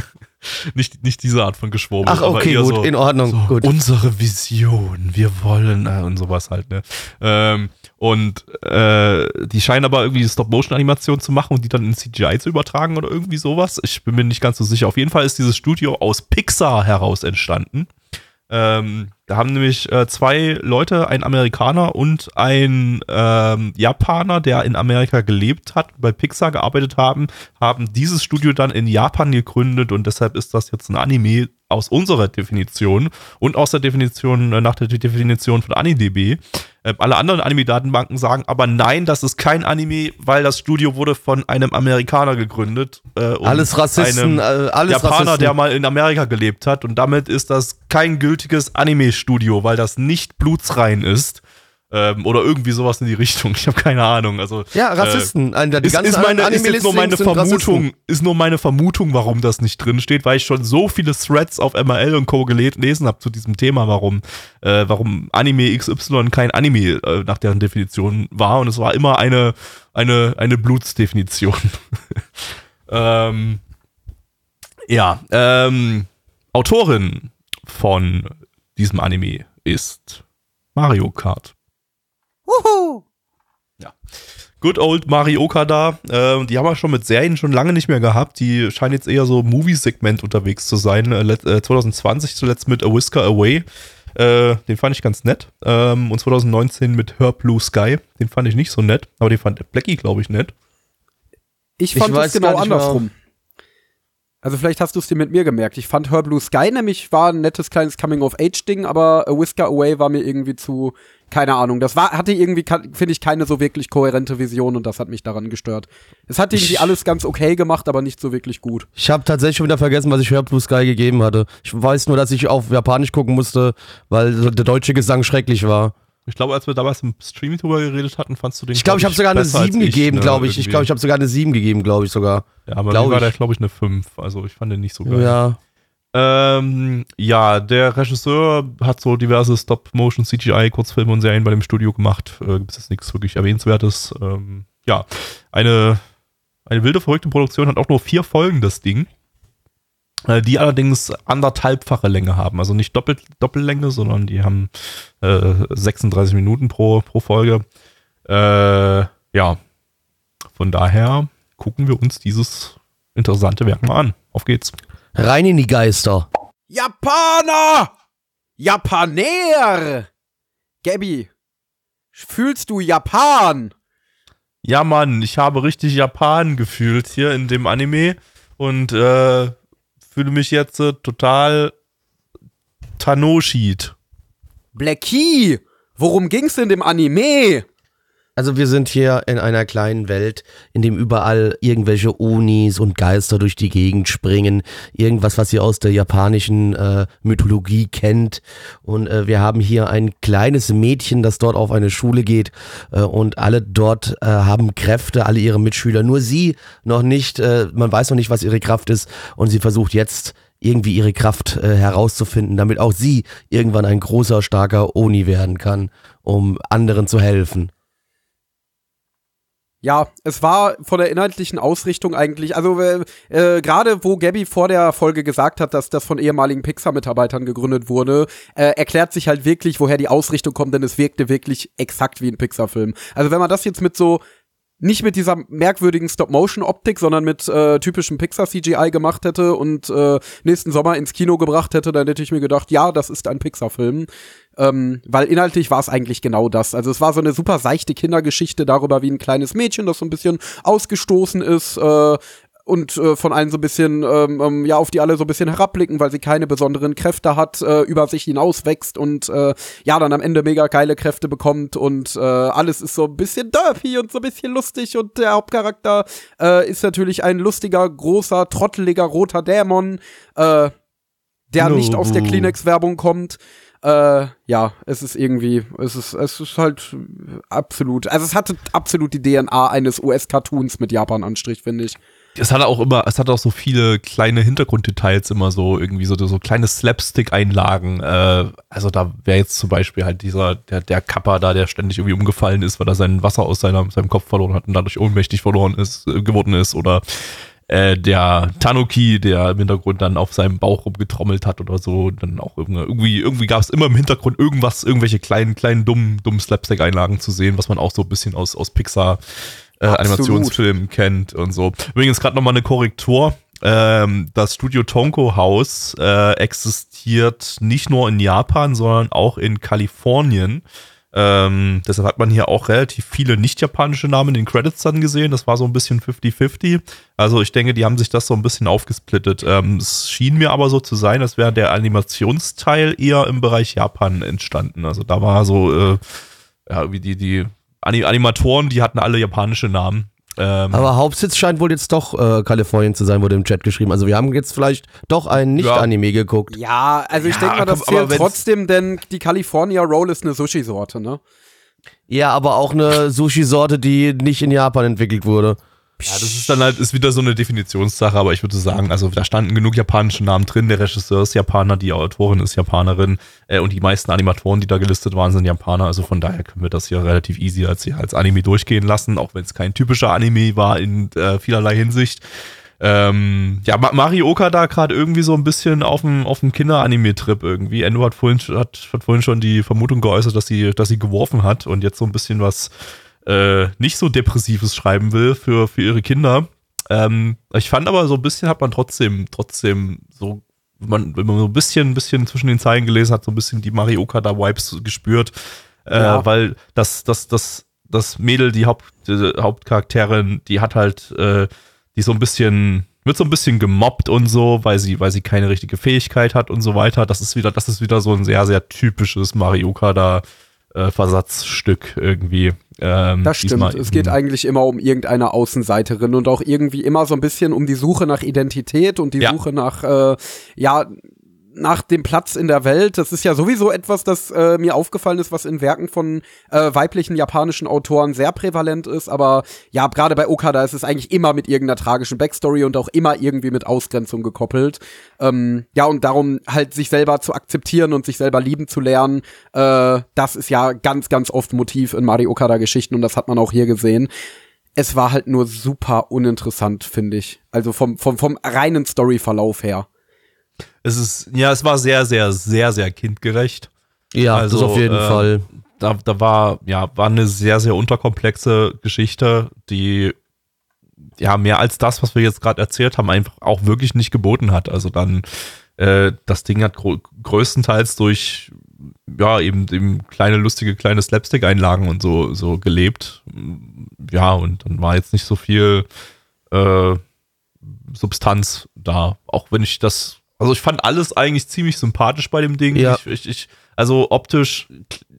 nicht, nicht diese Art von Geschwurbel. Ach, okay, gut, so, in Ordnung. so, gut. Unsere Vision, wir wollen äh, und sowas halt, ne? Ähm, und äh, die scheinen aber irgendwie Stop-Motion-Animation zu machen und die dann in CGI zu übertragen oder irgendwie sowas. Ich bin mir nicht ganz so sicher. Auf jeden Fall ist dieses Studio aus Pixar heraus entstanden. Ähm, da haben nämlich äh, zwei Leute, ein Amerikaner und ein ähm, Japaner, der in Amerika gelebt hat, bei Pixar gearbeitet haben, haben dieses Studio dann in Japan gegründet und deshalb ist das jetzt ein Anime aus unserer Definition und aus der Definition, äh, nach der Definition von AniDB. Äh, alle anderen Anime-Datenbanken sagen aber nein, das ist kein Anime, weil das Studio wurde von einem Amerikaner gegründet. Äh, und Alles Rassisten, einem äh, alles Japaner, Rassisten. der mal in Amerika gelebt hat und damit ist das kein gültiges Anime-Studio, weil das nicht blutsrein ist. Ähm, oder irgendwie sowas in die Richtung. Ich habe keine Ahnung. Also, ja, Rassisten. Äh, die ist, ganzen ist, meine, ist jetzt nur meine Vermutung, Rassisten. ist nur meine Vermutung, warum das nicht drin steht, weil ich schon so viele Threads auf MRL und Co. gele- gelesen habe zu diesem Thema, warum, äh, warum Anime XY kein Anime äh, nach deren Definition war und es war immer eine, eine, eine Blutsdefinition. ähm, ja, ähm, Autorin von diesem Anime ist Mario Kart. Ja. Good old Marioka da. Ähm, die haben wir schon mit Serien schon lange nicht mehr gehabt. Die scheinen jetzt eher so Movie-Segment unterwegs zu sein. Äh, let- äh, 2020 zuletzt mit A Whisker Away. Äh, den fand ich ganz nett. Ähm, und 2019 mit Her Blue Sky. Den fand ich nicht so nett. Aber den fand Blackie, glaube ich, nett. Ich Ich fand weiß es genau mehr. andersrum. Also vielleicht hast du es dir mit mir gemerkt. Ich fand Her Blue Sky nämlich war ein nettes kleines Coming-of-Age-Ding, aber A Whisker Away war mir irgendwie zu, keine Ahnung. Das war, hatte irgendwie, finde ich, keine so wirklich kohärente Vision und das hat mich daran gestört. Es hat irgendwie Ich- alles ganz okay gemacht, aber nicht so wirklich gut. Ich habe tatsächlich schon wieder vergessen, was ich für Blue Sky gegeben hatte. Ich weiß nur, dass ich auf Japanisch gucken musste, weil der deutsche Gesang schrecklich war. Ich glaube, als wir damals im Stream drüber geredet hatten, fandst du den Ich glaube, ich habe sogar eine besser als 7 ich, gegeben, ne, glaube ich. Ich glaube, ich habe sogar eine 7 gegeben, glaube ich sogar. Ja, aber glaub mir war der, glaube ich, eine 5. Also ich fand den nicht so geil. Ja. Ähm, ja, der Regisseur hat so diverse Stop-Motion, CGI, Kurzfilme und Serien bei dem Studio gemacht. Äh, Gibt es jetzt nichts wirklich Erwähnenswertes. Ähm, ja, eine, Eine wilde, verrückte Produktion hat auch nur vier Folgen, das Ding. Äh, die allerdings anderthalbfache Länge haben. Also nicht Doppel, Doppellänge, sondern die haben äh, 36 Minuten pro, pro Folge. Äh, ja, von daher gucken wir uns dieses interessante Werk mal an. Auf geht's. Rein in die Geister. Japaner! Japaner! Gabby, fühlst du Japan? Ja, Mann, ich habe richtig Japan gefühlt hier in dem Anime und äh, fühle mich jetzt äh, total Tanoshid. Blackie, worum ging's in dem Anime? Also wir sind hier in einer kleinen Welt, in dem überall irgendwelche Unis und Geister durch die Gegend springen. Irgendwas, was ihr aus der japanischen äh, Mythologie kennt. Und äh, wir haben hier ein kleines Mädchen, das dort auf eine Schule geht. Äh, und alle dort äh, haben Kräfte, alle ihre Mitschüler. Nur sie noch nicht. Äh, man weiß noch nicht, was ihre Kraft ist. Und sie versucht jetzt irgendwie ihre Kraft äh, herauszufinden, damit auch sie irgendwann ein großer, starker Oni werden kann, um anderen zu helfen. Ja, es war von der inhaltlichen Ausrichtung eigentlich, also äh, äh, gerade wo Gabby vor der Folge gesagt hat, dass das von ehemaligen Pixar-Mitarbeitern gegründet wurde, äh, erklärt sich halt wirklich, woher die Ausrichtung kommt, denn es wirkte wirklich exakt wie ein Pixar-Film. Also wenn man das jetzt mit so nicht mit dieser merkwürdigen Stop-Motion-Optik, sondern mit äh, typischem Pixar-CGI gemacht hätte und äh, nächsten Sommer ins Kino gebracht hätte, dann hätte ich mir gedacht, ja, das ist ein Pixar-Film. Ähm, weil inhaltlich war es eigentlich genau das. Also es war so eine super seichte Kindergeschichte darüber, wie ein kleines Mädchen, das so ein bisschen ausgestoßen ist, äh, und äh, von allen so ein bisschen, ähm, ähm, ja, auf die alle so ein bisschen herabblicken, weil sie keine besonderen Kräfte hat, äh, über sich hinaus wächst und äh, ja, dann am Ende mega geile Kräfte bekommt und äh, alles ist so ein bisschen derpy und so ein bisschen lustig und der Hauptcharakter äh, ist natürlich ein lustiger, großer, trotteliger, roter Dämon, äh, der No. nicht aus der Kleenex-Werbung kommt. Äh, ja, es ist irgendwie, es ist, es ist halt absolut, also es hatte absolut die DNA eines US-Cartoons mit Japan-Anstrich, finde ich. Es hat auch immer, es hat auch so viele kleine Hintergrunddetails immer so, irgendwie so, so kleine Slapstick-Einlagen. Äh, also da wäre jetzt zum Beispiel halt dieser, der, der Kappa da, der ständig irgendwie umgefallen ist, weil er sein Wasser aus seiner, seinem Kopf verloren hat und dadurch ohnmächtig verloren ist, äh, geworden ist. Oder äh, der Tanuki, der im Hintergrund dann auf seinem Bauch rumgetrommelt hat oder so. Und dann auch irgendwie, irgendwie, gab es immer im Hintergrund irgendwas, irgendwelche kleinen, kleinen, dummen, dummen Slapstick-Einlagen zu sehen, was man auch so ein bisschen aus, aus Pixar äh. Animationsfilmen kennt und so. Übrigens gerade nochmal eine Korrektur. Ähm, das Studio Tonko House äh, existiert nicht nur in Japan, sondern auch in Kalifornien. Ähm, deshalb hat man hier auch relativ viele nicht-japanische Namen in den Credits dann gesehen. Das war so ein bisschen 50-50. Also ich denke, die haben sich das so ein bisschen aufgesplittet. Ähm, es schien mir aber so zu sein, als wäre der Animationsteil eher im Bereich Japan entstanden. Also da war so, äh, ja, wie die, die Animatoren, die hatten alle japanische Namen. Ähm, Aber Hauptsitz scheint wohl jetzt doch äh, Kalifornien zu sein, wurde im Chat geschrieben. Also wir haben jetzt vielleicht doch einen Nicht-Anime geguckt. Ja, also ich Ja, denke mal, das komm, zählt trotzdem, denn die California Roll ist eine Sushi-Sorte, ne? Ja, aber auch eine Sushi-Sorte, die nicht in Japan entwickelt wurde. Ja, das ist dann halt, ist wieder so eine Definitionssache, aber ich würde sagen, also da standen genug japanische Namen drin. Der Regisseur ist Japaner, die Autorin ist Japanerin äh, und die meisten Animatoren, die da gelistet waren, sind Japaner. Also von daher können wir das hier relativ easy als, als Anime durchgehen lassen, auch wenn es kein typischer Anime war in äh, vielerlei Hinsicht. Ähm, ja, Ma- Mario Okada gerade irgendwie so ein bisschen auf dem, auf dem Kinder-Anime-Trip irgendwie. Endo hat vorhin, hat, hat vorhin schon die Vermutung geäußert, dass sie, dass sie geworfen hat und jetzt so ein bisschen was äh, nicht so Depressives schreiben will für, für ihre Kinder. Ähm, ich fand aber so ein bisschen hat man trotzdem, trotzdem so, wenn man, wenn man so ein bisschen, ein bisschen zwischen den Zeilen gelesen hat, so ein bisschen die Mario Okada-Vibes gespürt, äh, Ja. weil das, das, das, das Mädel, die, Haupt, die Hauptcharakterin, die hat halt, äh, die so ein bisschen, wird so ein bisschen gemobbt und so, weil sie, weil sie keine richtige Fähigkeit hat und so weiter. Das ist wieder, das ist wieder so ein sehr, sehr typisches Mario Okada äh, Versatzstück irgendwie. Ähm, Das stimmt. Es geht eigentlich immer um irgendeine Außenseiterin und auch irgendwie immer so ein bisschen um die Suche nach Identität und die Ja. Suche nach, äh, ja, nach dem Platz in der Welt. Das ist ja sowieso etwas, das äh, mir aufgefallen ist, was in Werken von äh, weiblichen japanischen Autoren sehr prävalent ist. Aber ja, gerade bei Okada ist es eigentlich immer mit irgendeiner tragischen Backstory und auch immer irgendwie mit Ausgrenzung gekoppelt. Ähm, ja, und darum halt sich selber zu akzeptieren und sich selber lieben zu lernen, äh, das ist ja ganz, ganz oft Motiv in Mario Okada-Geschichten und das hat man auch hier gesehen. Es war halt nur super uninteressant, finde ich. Also vom, vom, vom reinen Storyverlauf her. Es ist, ja, es war sehr, sehr, sehr, sehr kindgerecht. Ja, Also, das auf jeden äh, Fall. Da, da war, ja, war eine sehr, sehr unterkomplexe Geschichte, die ja mehr als das, was wir jetzt gerade erzählt haben, einfach auch wirklich nicht geboten hat. Also dann, äh, das Ding hat grö größtenteils durch ja, eben, eben kleine, lustige, kleine Slapstick-Einlagen und so, so gelebt. Ja, und dann war jetzt nicht so viel äh, Substanz da. Auch wenn ich das, also ich fand alles eigentlich ziemlich sympathisch bei dem Ding. Ja. Ich, ich, ich, also optisch,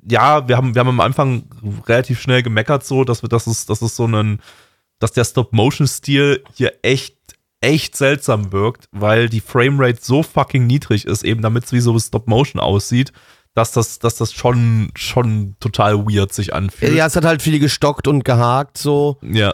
ja, wir haben, wir haben am Anfang relativ schnell gemeckert, so, dass wir, dass es, dass es so ein, dass der Stop-Motion-Stil hier echt, echt seltsam wirkt, weil die Framerate so fucking niedrig ist, eben damit es wie so Stop-Motion aussieht, dass das, dass das schon, schon total weird sich anfühlt. Ja, es hat halt viel gestockt und gehakt so. Ja.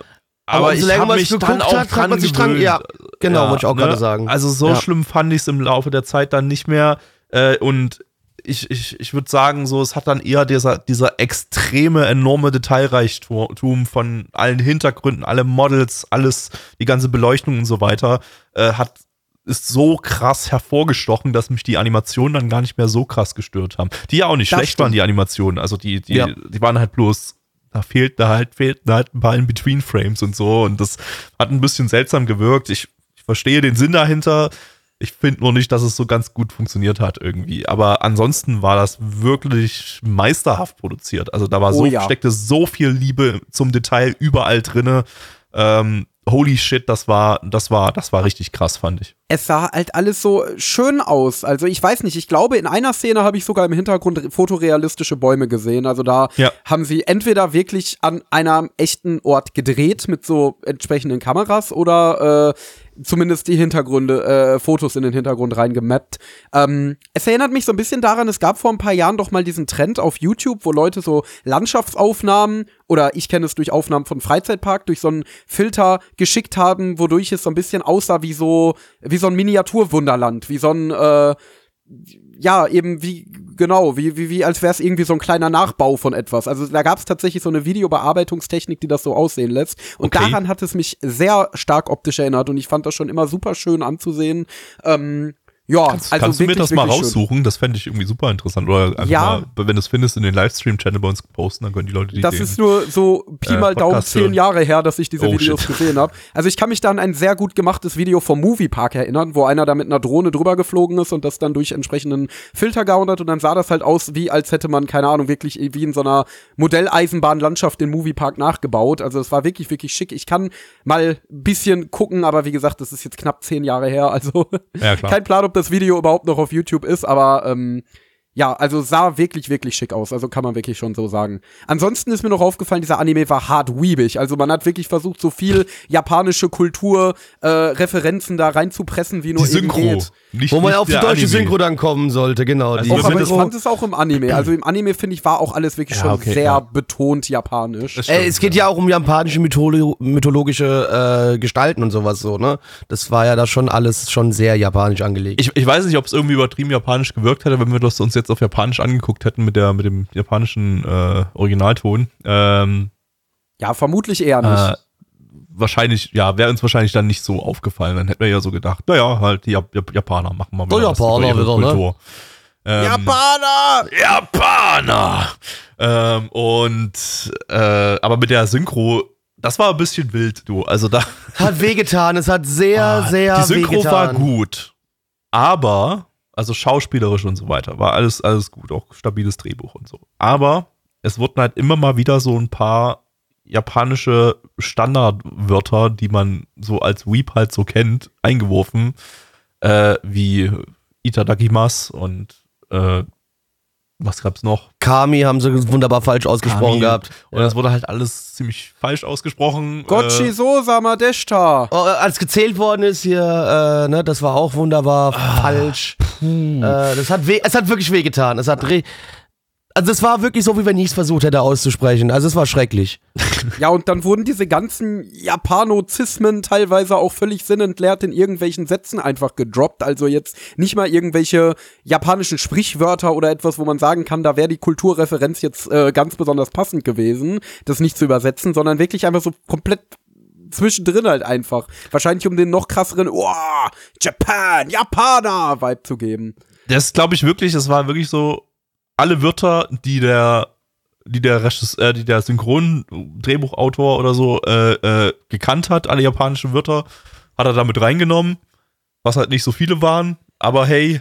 Aber Aber, ich habe man mich dann geguckt auch hat, hat dran man sich dran- ja, genau, wollte ich auch gerade sagen. Also so Ja. schlimm fand ich es im Laufe der Zeit dann nicht mehr. Äh, und ich, ich, ich würde sagen, so, es hat dann eher dieser, dieser extreme, enorme Detailreichtum von allen Hintergründen, alle Models, alles, die ganze Beleuchtung und so weiter, äh, hat ist so krass hervorgestochen, dass mich die Animationen dann gar nicht mehr so krass gestört haben. Die ja auch nicht Das schlecht stimmt. waren, die Animationen. Also die, die, Ja. die waren halt bloß, da fehlten halt, fehlten halt ein paar In-Between-Frames und so. Und das hat ein bisschen seltsam gewirkt. Ich verstehe den Sinn dahinter. Ich finde nur nicht, dass es so ganz gut funktioniert hat irgendwie. Aber ansonsten war das wirklich meisterhaft produziert. Also da war so, Oh ja. steckte so viel Liebe zum Detail überall drinne. Ähm, holy shit, das war, das war, das war richtig krass, fand ich. es sah halt alles so schön aus. Also ich weiß nicht, ich glaube, in einer Szene habe ich sogar im Hintergrund fotorealistische Bäume gesehen. Also da Ja. haben sie entweder wirklich an einem echten Ort gedreht mit so entsprechenden Kameras oder äh, zumindest die Hintergründe, äh, Fotos in den Hintergrund reingemappt. Ähm, es erinnert mich so ein bisschen daran, es gab vor ein paar Jahren doch mal diesen Trend auf YouTube, wo Leute so Landschaftsaufnahmen oder ich kenne es durch Aufnahmen von Freizeitpark, durch so einen Filter geschickt haben, wodurch es so ein bisschen aussah wie so, wie so ein Miniaturwunderland, wie so ein, äh, ja, eben wie, genau, wie, wie, wie als wäre es irgendwie so ein kleiner Nachbau von etwas. Also da gab es tatsächlich so eine Videobearbeitungstechnik, die das so aussehen lässt. Und Okay. daran hat es mich sehr stark optisch erinnert und ich fand das schon immer super schön anzusehen. Ähm, ja, Kannst, also kannst du mir wirklich, das mal wirklich schön. raussuchen? Das fände ich irgendwie super interessant. Oder einfach Ja. mal, wenn du es findest, in den Livestream-Channel bei uns posten, dann können die Leute die Das ist nur so Pi äh, mal Daumen Podcast zehn. Jahre her, dass ich diese Oh, Videos shit. gesehen habe. Also ich kann mich da an ein sehr gut gemachtes Video vom Moviepark erinnern, wo einer da mit einer Drohne drüber geflogen ist und das dann durch entsprechenden Filter gehauen hat und dann sah das halt aus, wie als hätte man, keine Ahnung, wirklich wie in so einer Modelleisenbahnlandschaft den Moviepark nachgebaut. Also es war wirklich, wirklich schick. Ich kann mal ein bisschen gucken, aber wie gesagt, das ist jetzt knapp zehn Jahre her. Also Ja, kein Plan, ob das Video überhaupt noch auf YouTube ist, aber ähm, ja, also sah wirklich, wirklich schick aus. Also kann man wirklich schon so sagen. Ansonsten ist mir noch aufgefallen, dieser Anime war hart weebig. Also man hat wirklich versucht, so viel japanische Kultur, äh, Referenzen da reinzupressen, wie nur die eben Synchro. geht. Nicht, Wo man nicht auf die deutsche Anime. Synchro dann kommen sollte, genau. Also die Auch, aber ich fand es auch im Anime. Also im Anime, finde ich, war auch alles wirklich Ja, schon okay, sehr ja. betont japanisch. Das Äh, stimmt, es geht ja auch um japanische mytholo mythologische äh, Gestalten und sowas so, ne? Das war ja da schon alles schon sehr japanisch angelegt. Ich, ich weiß nicht, ob es irgendwie übertrieben japanisch gewirkt hätte, wenn wir das uns jetzt auf Japanisch angeguckt hätten mit, der, mit dem japanischen äh, Originalton. Ähm, Ja, vermutlich eher nicht. äh, wahrscheinlich, ja, wäre uns wahrscheinlich dann nicht so aufgefallen. Dann hätten wir ja so gedacht, naja, halt die Jap Jap Japaner machen mal Der wieder was Japaner wieder, ne? Kultur. Ähm, Japaner! Japaner! Ähm, und, äh, aber mit der Synchro, das war ein bisschen wild, du. Also da, hat wehgetan, es hat sehr, Ah, sehr die Synchro wehgetan. war gut. Aber, also schauspielerisch und so weiter, war alles, alles gut, auch stabiles Drehbuch und so. Aber es wurden halt immer mal wieder so ein paar japanische Standardwörter, die man so als Weep halt so kennt, eingeworfen, äh, wie Itadakimas und äh, was gab's noch? Kami haben sie wunderbar falsch ausgesprochen Kami. gehabt. Und das wurde halt alles ziemlich falsch ausgesprochen. Gotchi Äh, so Samadeshta. Oh, äh, als gezählt worden ist hier, äh, ne, das war auch wunderbar Ah, falsch. Äh, das hat weh, es hat wirklich wehgetan. Es hat re Also es war wirklich so, wie wenn ich es versucht hätte auszusprechen. Also es war schrecklich. Ja, und dann wurden diese ganzen Japanozismen teilweise auch völlig sinnentleert in irgendwelchen Sätzen einfach gedroppt. Also jetzt nicht mal irgendwelche japanischen Sprichwörter oder etwas, wo man sagen kann, da wäre die Kulturreferenz jetzt äh, ganz besonders passend gewesen, das nicht zu übersetzen, sondern wirklich einfach so komplett zwischendrin halt einfach. Wahrscheinlich um den noch krasseren, oh, Japan, Japaner Vibe zu geben. Das glaube ich wirklich, das war wirklich so alle Wörter, die der die der äh, die der Synchron-Drehbuchautor oder so äh, äh, gekannt hat, alle japanischen Wörter, hat er damit reingenommen, was halt nicht so viele waren, aber hey,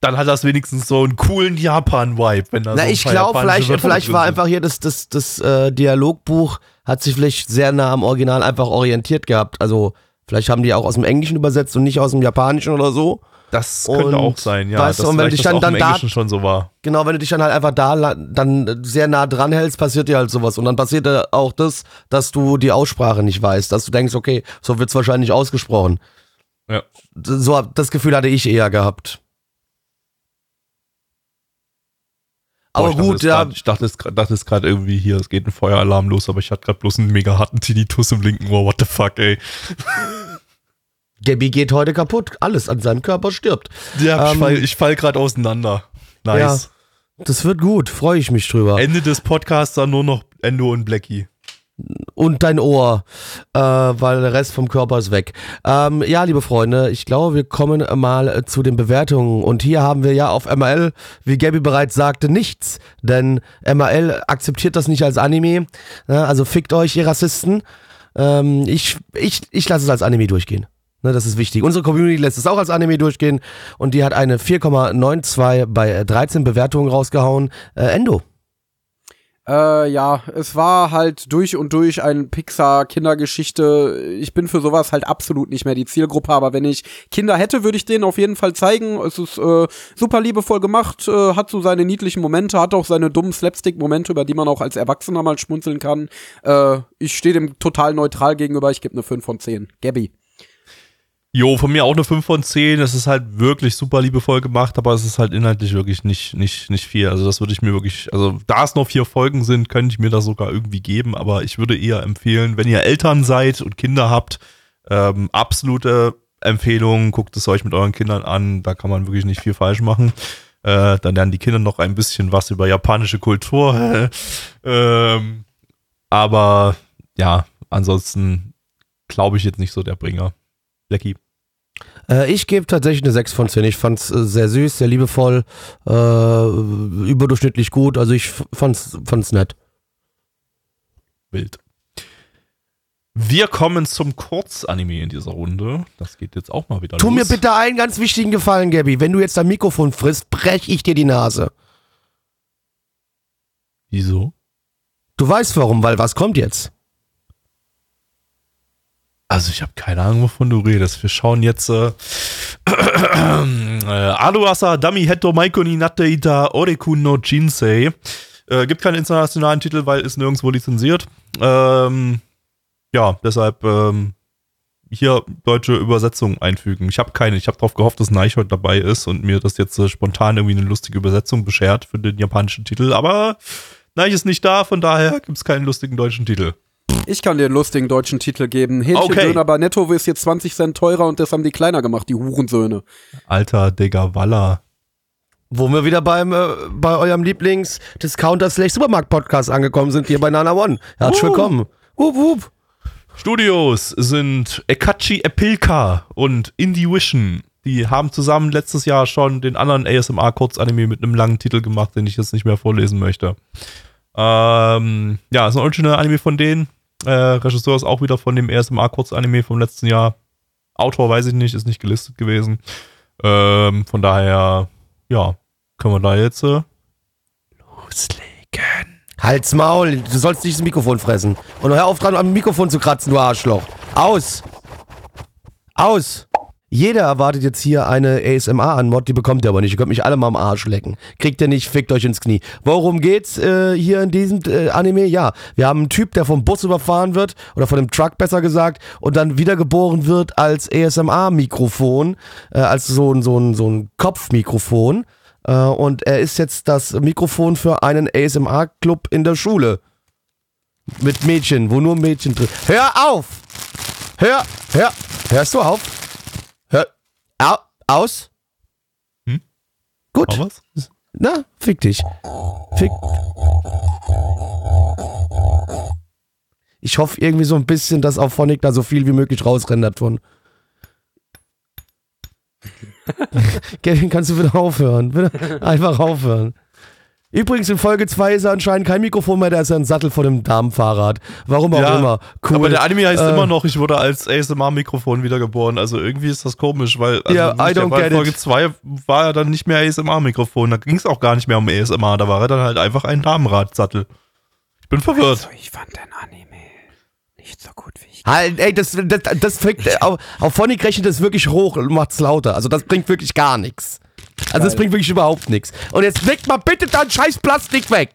dann hat das wenigstens so einen coolen Japan-Vibe, wenn da Na, so ich glaube, vielleicht, Wörter vielleicht war sind. einfach hier das, das, das äh, Dialogbuch, hat sich vielleicht sehr nah am Original einfach orientiert gehabt. Also vielleicht haben die auch aus dem Englischen übersetzt und nicht aus dem Japanischen oder so. Das könnte Und auch sein, ja. weißt du, und wenn dich das dann- dann da- schon so war. Genau, wenn du dich dann halt einfach da dann sehr nah dran hältst, passiert dir halt sowas. Und dann passiert dir auch das, dass du die Aussprache nicht weißt, dass du denkst, okay, so wird's wahrscheinlich ausgesprochen. Ja. So, das Gefühl hatte ich eher gehabt. Boah, Aber gut, ja, grad- ich dachte es dachte es gerade irgendwie hier, es geht ein Feueralarm los, aber ich hatte gerade bloß einen mega harten Tinnitus im linken Ohr. What the fuck, ey. Gabby geht heute kaputt. Alles an seinem Körper stirbt. Ja, ich Ähm, fall, ich fall gerade auseinander. Nice. Das wird gut, freue ich mich drüber. Ende des Podcasts dann nur noch Endo und Blackie. und dein Ohr, äh, weil der Rest vom Körper ist weg. Ähm, ja, liebe Freunde, ich glaube, wir kommen mal äh, zu den Bewertungen. Und hier haben wir ja auf ML, wie Gabby bereits sagte, nichts. Denn ML akzeptiert das nicht als Anime. Ja, also fickt euch, ihr Rassisten. Ähm, ich ich, ich lasse es als Anime durchgehen. Ne, das ist wichtig. Unsere Community lässt es auch als Anime durchgehen. Und die hat eine 4,92 bei äh, 13 Bewertungen rausgehauen. Äh, Endo. Äh, ja, es war halt durch und durch ein Pixar-Kindergeschichte. Ich bin für sowas halt absolut nicht mehr die Zielgruppe, aber wenn ich Kinder hätte, würde ich denen auf jeden Fall zeigen. Es ist äh, super liebevoll gemacht, äh, hat so seine niedlichen Momente, hat auch seine dummen Slapstick-Momente, über die man auch als Erwachsener mal schmunzeln kann. Äh, ich stehe dem total neutral gegenüber, ich gebe eine 5 von 10. Gabby. Jo, von mir auch eine 5 von 10. Es ist halt wirklich super liebevoll gemacht, aber es ist halt inhaltlich wirklich nicht, nicht, nicht viel. Also das würde ich mir wirklich, also da es noch vier Folgen sind, könnte ich mir das sogar irgendwie geben, aber ich würde eher empfehlen, wenn ihr Eltern seid und Kinder habt, ähm, absolute Empfehlung, guckt es euch mit euren Kindern an, da kann man wirklich nicht viel falsch machen. Äh, dann lernen die Kinder noch ein bisschen was über japanische Kultur. ähm, aber ja, ansonsten glaube ich jetzt nicht so der Bringer. Blackie. Äh, ich gebe tatsächlich eine 6 von 10. Ich fand's äh, sehr süß, sehr liebevoll, äh, überdurchschnittlich gut. Also ich fand's, fand's nett. Wild. Wir kommen zum Kurzanime in dieser Runde. Das geht jetzt auch mal wieder Tu los. mir bitte einen ganz wichtigen Gefallen, Gabby. Wenn du jetzt dein Mikrofon frisst, brech ich dir die Nase. Wieso? Du weißt warum, weil was kommt jetzt? Also ich habe keine Ahnung, wovon du redest. Wir schauen jetzt äh, äh, Aluasa Dami Hetto Maiko ni Oreku no Jinsei. Äh, gibt keinen internationalen Titel, weil ist nirgendwo lizenziert. Ähm, ja, deshalb ähm, hier deutsche Übersetzung einfügen. Ich habe keine. Ich habe darauf gehofft, dass Neich heute dabei ist und mir das jetzt äh, spontan irgendwie eine lustige Übersetzung beschert für den japanischen Titel. Aber Neich ist nicht da, von daher gibt es keinen lustigen deutschen Titel. Ich kann dir einen lustigen deutschen Titel geben. Hähnchendöner Okay. bei Netto ist jetzt 20 Cent teurer und das haben die kleiner gemacht, die Hurensöhne. Alter, Digga, Walla. Wo wir wieder beim äh, bei eurem Lieblings-Discounter-Slash-Supermarkt-Podcast angekommen sind, hier bei Nana One. Herzlich Uh. willkommen. Wup, wup. Studios sind Ekachi Epilka und Indie Vision. Die haben zusammen letztes Jahr schon den anderen ASMR-Kurzanime mit einem langen Titel gemacht, den ich jetzt nicht mehr vorlesen möchte. Ähm, ja, ist ein original Anime von denen. Äh, Regisseur ist auch wieder von dem ASMR-Kurzanime vom letzten Jahr. Autor weiß ich nicht, ist nicht gelistet gewesen. Ähm, von daher, ja, können wir da jetzt äh, loslegen. Halt's Maul, du sollst nicht das Mikrofon fressen. Und hör auf dran, am Mikrofon zu kratzen, du Arschloch. Aus! Aus! Jeder erwartet jetzt hier eine ASMR-Anmod, die bekommt ihr aber nicht. Ihr könnt mich alle mal am Arsch lecken. Kriegt ihr nicht, fickt euch ins Knie. Worum geht's äh, hier in diesem äh, Anime? Ja, wir haben einen Typ, der vom Bus überfahren wird, oder von dem Truck besser gesagt, und dann wiedergeboren wird als ASMR-Mikrofon, äh, als so ein, so ein, so ein Kopfmikrofon. Äh, und er ist jetzt das Mikrofon für einen ASMR-Club in der Schule. Mit Mädchen, wo nur Mädchen drin. Hör auf! Hör, hör, hörst du auf? Au, aus? Hm? Gut. Na, fick dich. Fick. Ich hoffe irgendwie so ein bisschen, dass auf Phonic da so viel wie möglich rausrendert von. Kevin, kannst du wieder aufhören? Bitte einfach aufhören. Übrigens, in Folge 2 ist er anscheinend kein Mikrofon mehr, da ist er ein Sattel vor dem Damenfahrrad. Warum auch Ja, immer. Cool. Aber der Anime heißt Äh, immer noch, ich wurde als ASMR-Mikrofon wiedergeboren. Also irgendwie ist das komisch, weil also Ja, I don't get Folge it. 2 war er dann nicht mehr ASMR-Mikrofon. Da ging es auch gar nicht mehr um ASMR. Da war er dann halt einfach ein Damenradsattel. Ich bin verwirrt. Also, ich fand den Anime nicht so gut wie ich. Halt, ey, das, das, das fängt, auf, auf Phonic rechnet das wirklich hoch und macht's lauter. Also das bringt wirklich gar nichts. Also das Geil. bringt wirklich überhaupt nichts. Und jetzt leg mal bitte dein scheiß Plastik weg.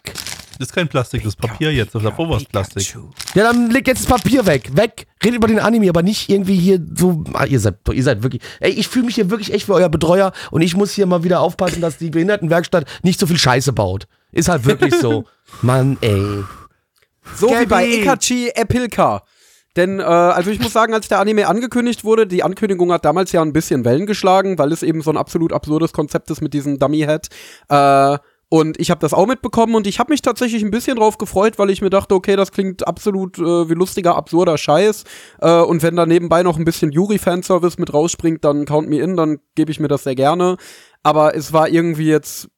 Das ist kein Plastik, das ist Papier jetzt. Davor war es Plastik. Ja, dann leg jetzt das Papier weg. Weg. Redet über den Anime, aber nicht irgendwie hier so. Ah, ihr seid, ihr seid wirklich. Ey, ich fühle mich hier wirklich echt wie euer Betreuer und ich muss hier mal wieder aufpassen, dass die Behindertenwerkstatt nicht so viel Scheiße baut. Ist halt wirklich so. Mann, ey. So wie bei Gabby. Ekachi Epilka. Denn, äh, also ich muss sagen, als der Anime angekündigt wurde, die Ankündigung hat damals ja ein bisschen Wellen geschlagen, weil es eben so ein absolut absurdes Konzept ist mit diesem Dummy-Head. Äh, und ich habe das auch mitbekommen und ich habe mich tatsächlich ein bisschen drauf gefreut, weil ich mir dachte, okay, das klingt absolut äh, wie lustiger, absurder Scheiß. Äh, und wenn da nebenbei noch ein bisschen Yuri-Fanservice mit rausspringt, dann count me in, dann gebe ich mir das sehr gerne. Aber es war irgendwie jetzt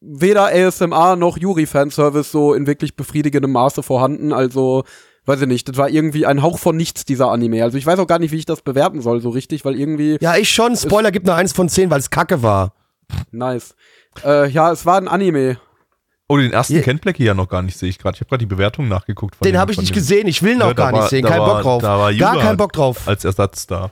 weder ASMR noch Yuri-Fanservice so in wirklich befriedigendem Maße vorhanden. Also, weiß ich nicht, das war irgendwie ein Hauch von nichts, dieser Anime. Also ich weiß auch gar nicht, wie ich das bewerten soll, so richtig, weil irgendwie Ja, ich schon. Spoiler gibt eine 1 von 10, weil es kacke war. nice. Äh, ja, es war ein Anime. Oh, den ersten Ja. kennt Blackie ja noch gar nicht, sehe ich gerade. Ich habe gerade die Bewertung nachgeguckt. Von Den habe ich nicht dem- gesehen. Ich will ihn Ja, auch gar nicht sehen. Kein war- Bock drauf. da war Gar keinen Bock drauf. Als Ersatz da.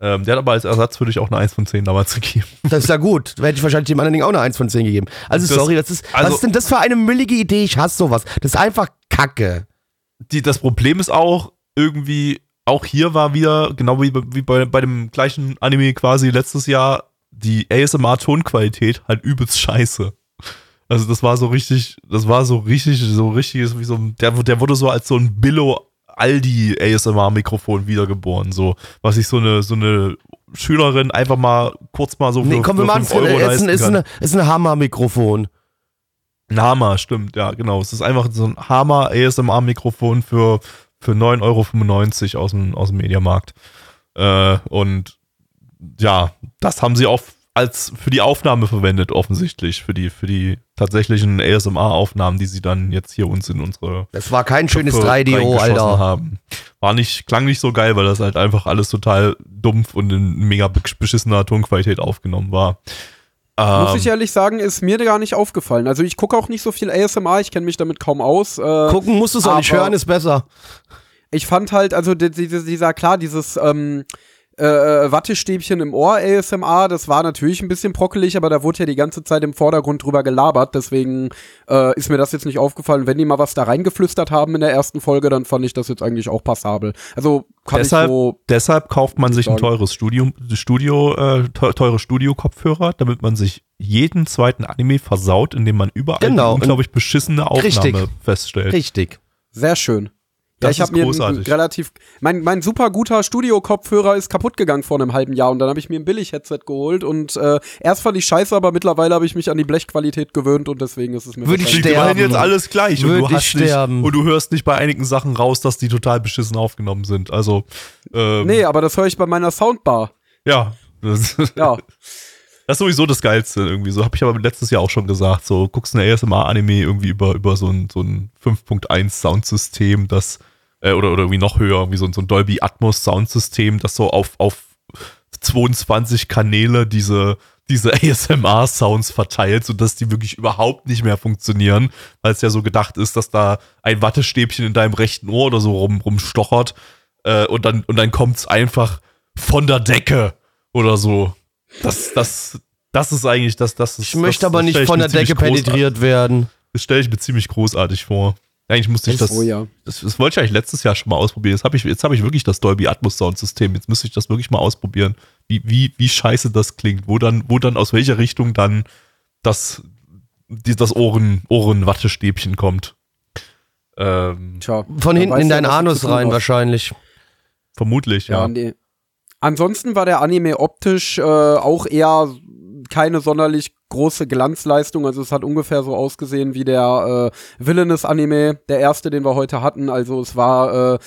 Ähm, der hat aber als Ersatz würde ich auch eine 1 von 10 damals gegeben. Das ist ja gut. Da hätte ich wahrscheinlich dem anderen Ding auch eine 1 von 10 gegeben. Also Das- sorry, das ist. also- was ist denn das für eine müllige Idee? Ich hasse sowas. Das ist einfach Kacke. Die, das Problem ist auch, irgendwie, auch hier war wieder, genau wie, wie bei, bei dem gleichen Anime quasi letztes Jahr, die ASMR-Tonqualität halt übelst scheiße. Also das war so richtig, das war so richtig, so richtig, wie so, ein- der, der wurde so als so ein Billo Aldi ASMR-Mikrofon wiedergeboren, so, was sich so eine, so eine Schülerin einfach mal kurz mal so für, Nee, komm, wir für machen es. 5 Euro Ist, ein- eine- ist ein Hammer-Mikrofon. Ein Hammer, stimmt, ja, genau. Es ist einfach so ein Hammer ASMR-Mikrofon für, für 9,95 Euro aus dem, aus dem Mediamarkt. Äh, und ja, das haben sie auch als für die Aufnahme verwendet, offensichtlich. Für die, für die tatsächlichen ASMR-Aufnahmen, die sie dann jetzt hier uns in unsere Das war kein schönes Köpfe 3DO, reingeschossen Alter. haben. War nicht, klang nicht so geil, weil das halt einfach alles total dumpf und in mega beschissener Tonqualität aufgenommen war. Muss Ähm, ich ehrlich sagen, ist mir gar nicht aufgefallen. Also ich gucke auch nicht so viel ASMR, ich kenne mich damit kaum aus. Äh, Gucken musst du es auch nicht hören, ist besser. ich fand halt, also die, die, dieser, klar, dieses ähm, äh, Wattestäbchen im Ohr ASMR, das war natürlich ein bisschen brockelig, aber da wurde ja die ganze Zeit im Vordergrund drüber gelabert, deswegen äh, ist mir das jetzt nicht aufgefallen. Wenn die mal was da reingeflüstert haben in der ersten Folge, dann fand ich das jetzt eigentlich auch passabel. Also kann deshalb, ich so, deshalb kauft man sich ein sagen. teures Studio, Studio äh, te- teure Studio-Kopfhörer, damit man sich jeden zweiten Anime versaut, indem man überall Genau. die unglaublich beschissene Aufnahme Richtig. feststellt. Richtig. sehr schön. Ja, Das ich habe ist mir einen großartig. relativ mein mein super guter Studio-Kopfhörer ist kaputt gegangen vor einem halben Jahr und dann habe ich mir ein Billig-Headset geholt und äh, erst fand ich scheiße, aber mittlerweile habe ich mich an die Blechqualität gewöhnt und deswegen ist es mir Würde ich wahrscheinlich- Klingt immerhin sterben. jetzt alles gleich und Würde du, ich hast nicht, sterben. und du hörst nicht bei einigen Sachen raus, dass die total beschissen aufgenommen sind. Also, ähm, Nee, aber das höre ich bei meiner Soundbar. ja. Das, Ja. das ist sowieso das Geilste irgendwie. So habe ich aber letztes Jahr auch schon gesagt. So, guckst ein ASMR-Anime irgendwie über, über so ein, so ein 5.1 Soundsystem, das, äh, oder, oder irgendwie noch höher, wie so, ein- so ein Dolby Atmos Soundsystem, das so auf, auf 22 Kanäle diese, diese ASMR-Sounds verteilt, sodass die wirklich überhaupt nicht mehr funktionieren, weil es ja so gedacht ist, dass da ein Wattestäbchen in deinem rechten Ohr oder so rum, rumstochert äh, und dann, und dann kommt's einfach von der Decke oder so. Das, das, das ist eigentlich das, das ist. Ich möchte das, aber das nicht von der Decke penetriert werden. Das stelle ich mir ziemlich großartig vor. Eigentlich musste ich das, Oh ja. das, das wollte ich eigentlich letztes Jahr schon mal ausprobieren. Jetzt habe ich, jetzt habe ich wirklich das Dolby Atmos Soundsystem. Jetzt müsste ich das wirklich mal ausprobieren, wie, wie, wie scheiße das klingt, wo dann, wo dann aus welcher Richtung dann dass die, das Ohren, Ohrenwattestäbchen kommt. Ähm, Tja, Von hinten in deinen Anus rein hast. wahrscheinlich. vermutlich, Ja, ja. nee. Ansonsten war der Anime optisch äh, auch eher keine sonderlich große Glanzleistung. Also es hat ungefähr so ausgesehen wie der äh, Villainous-Anime, der erste, den wir heute hatten. Also es war äh,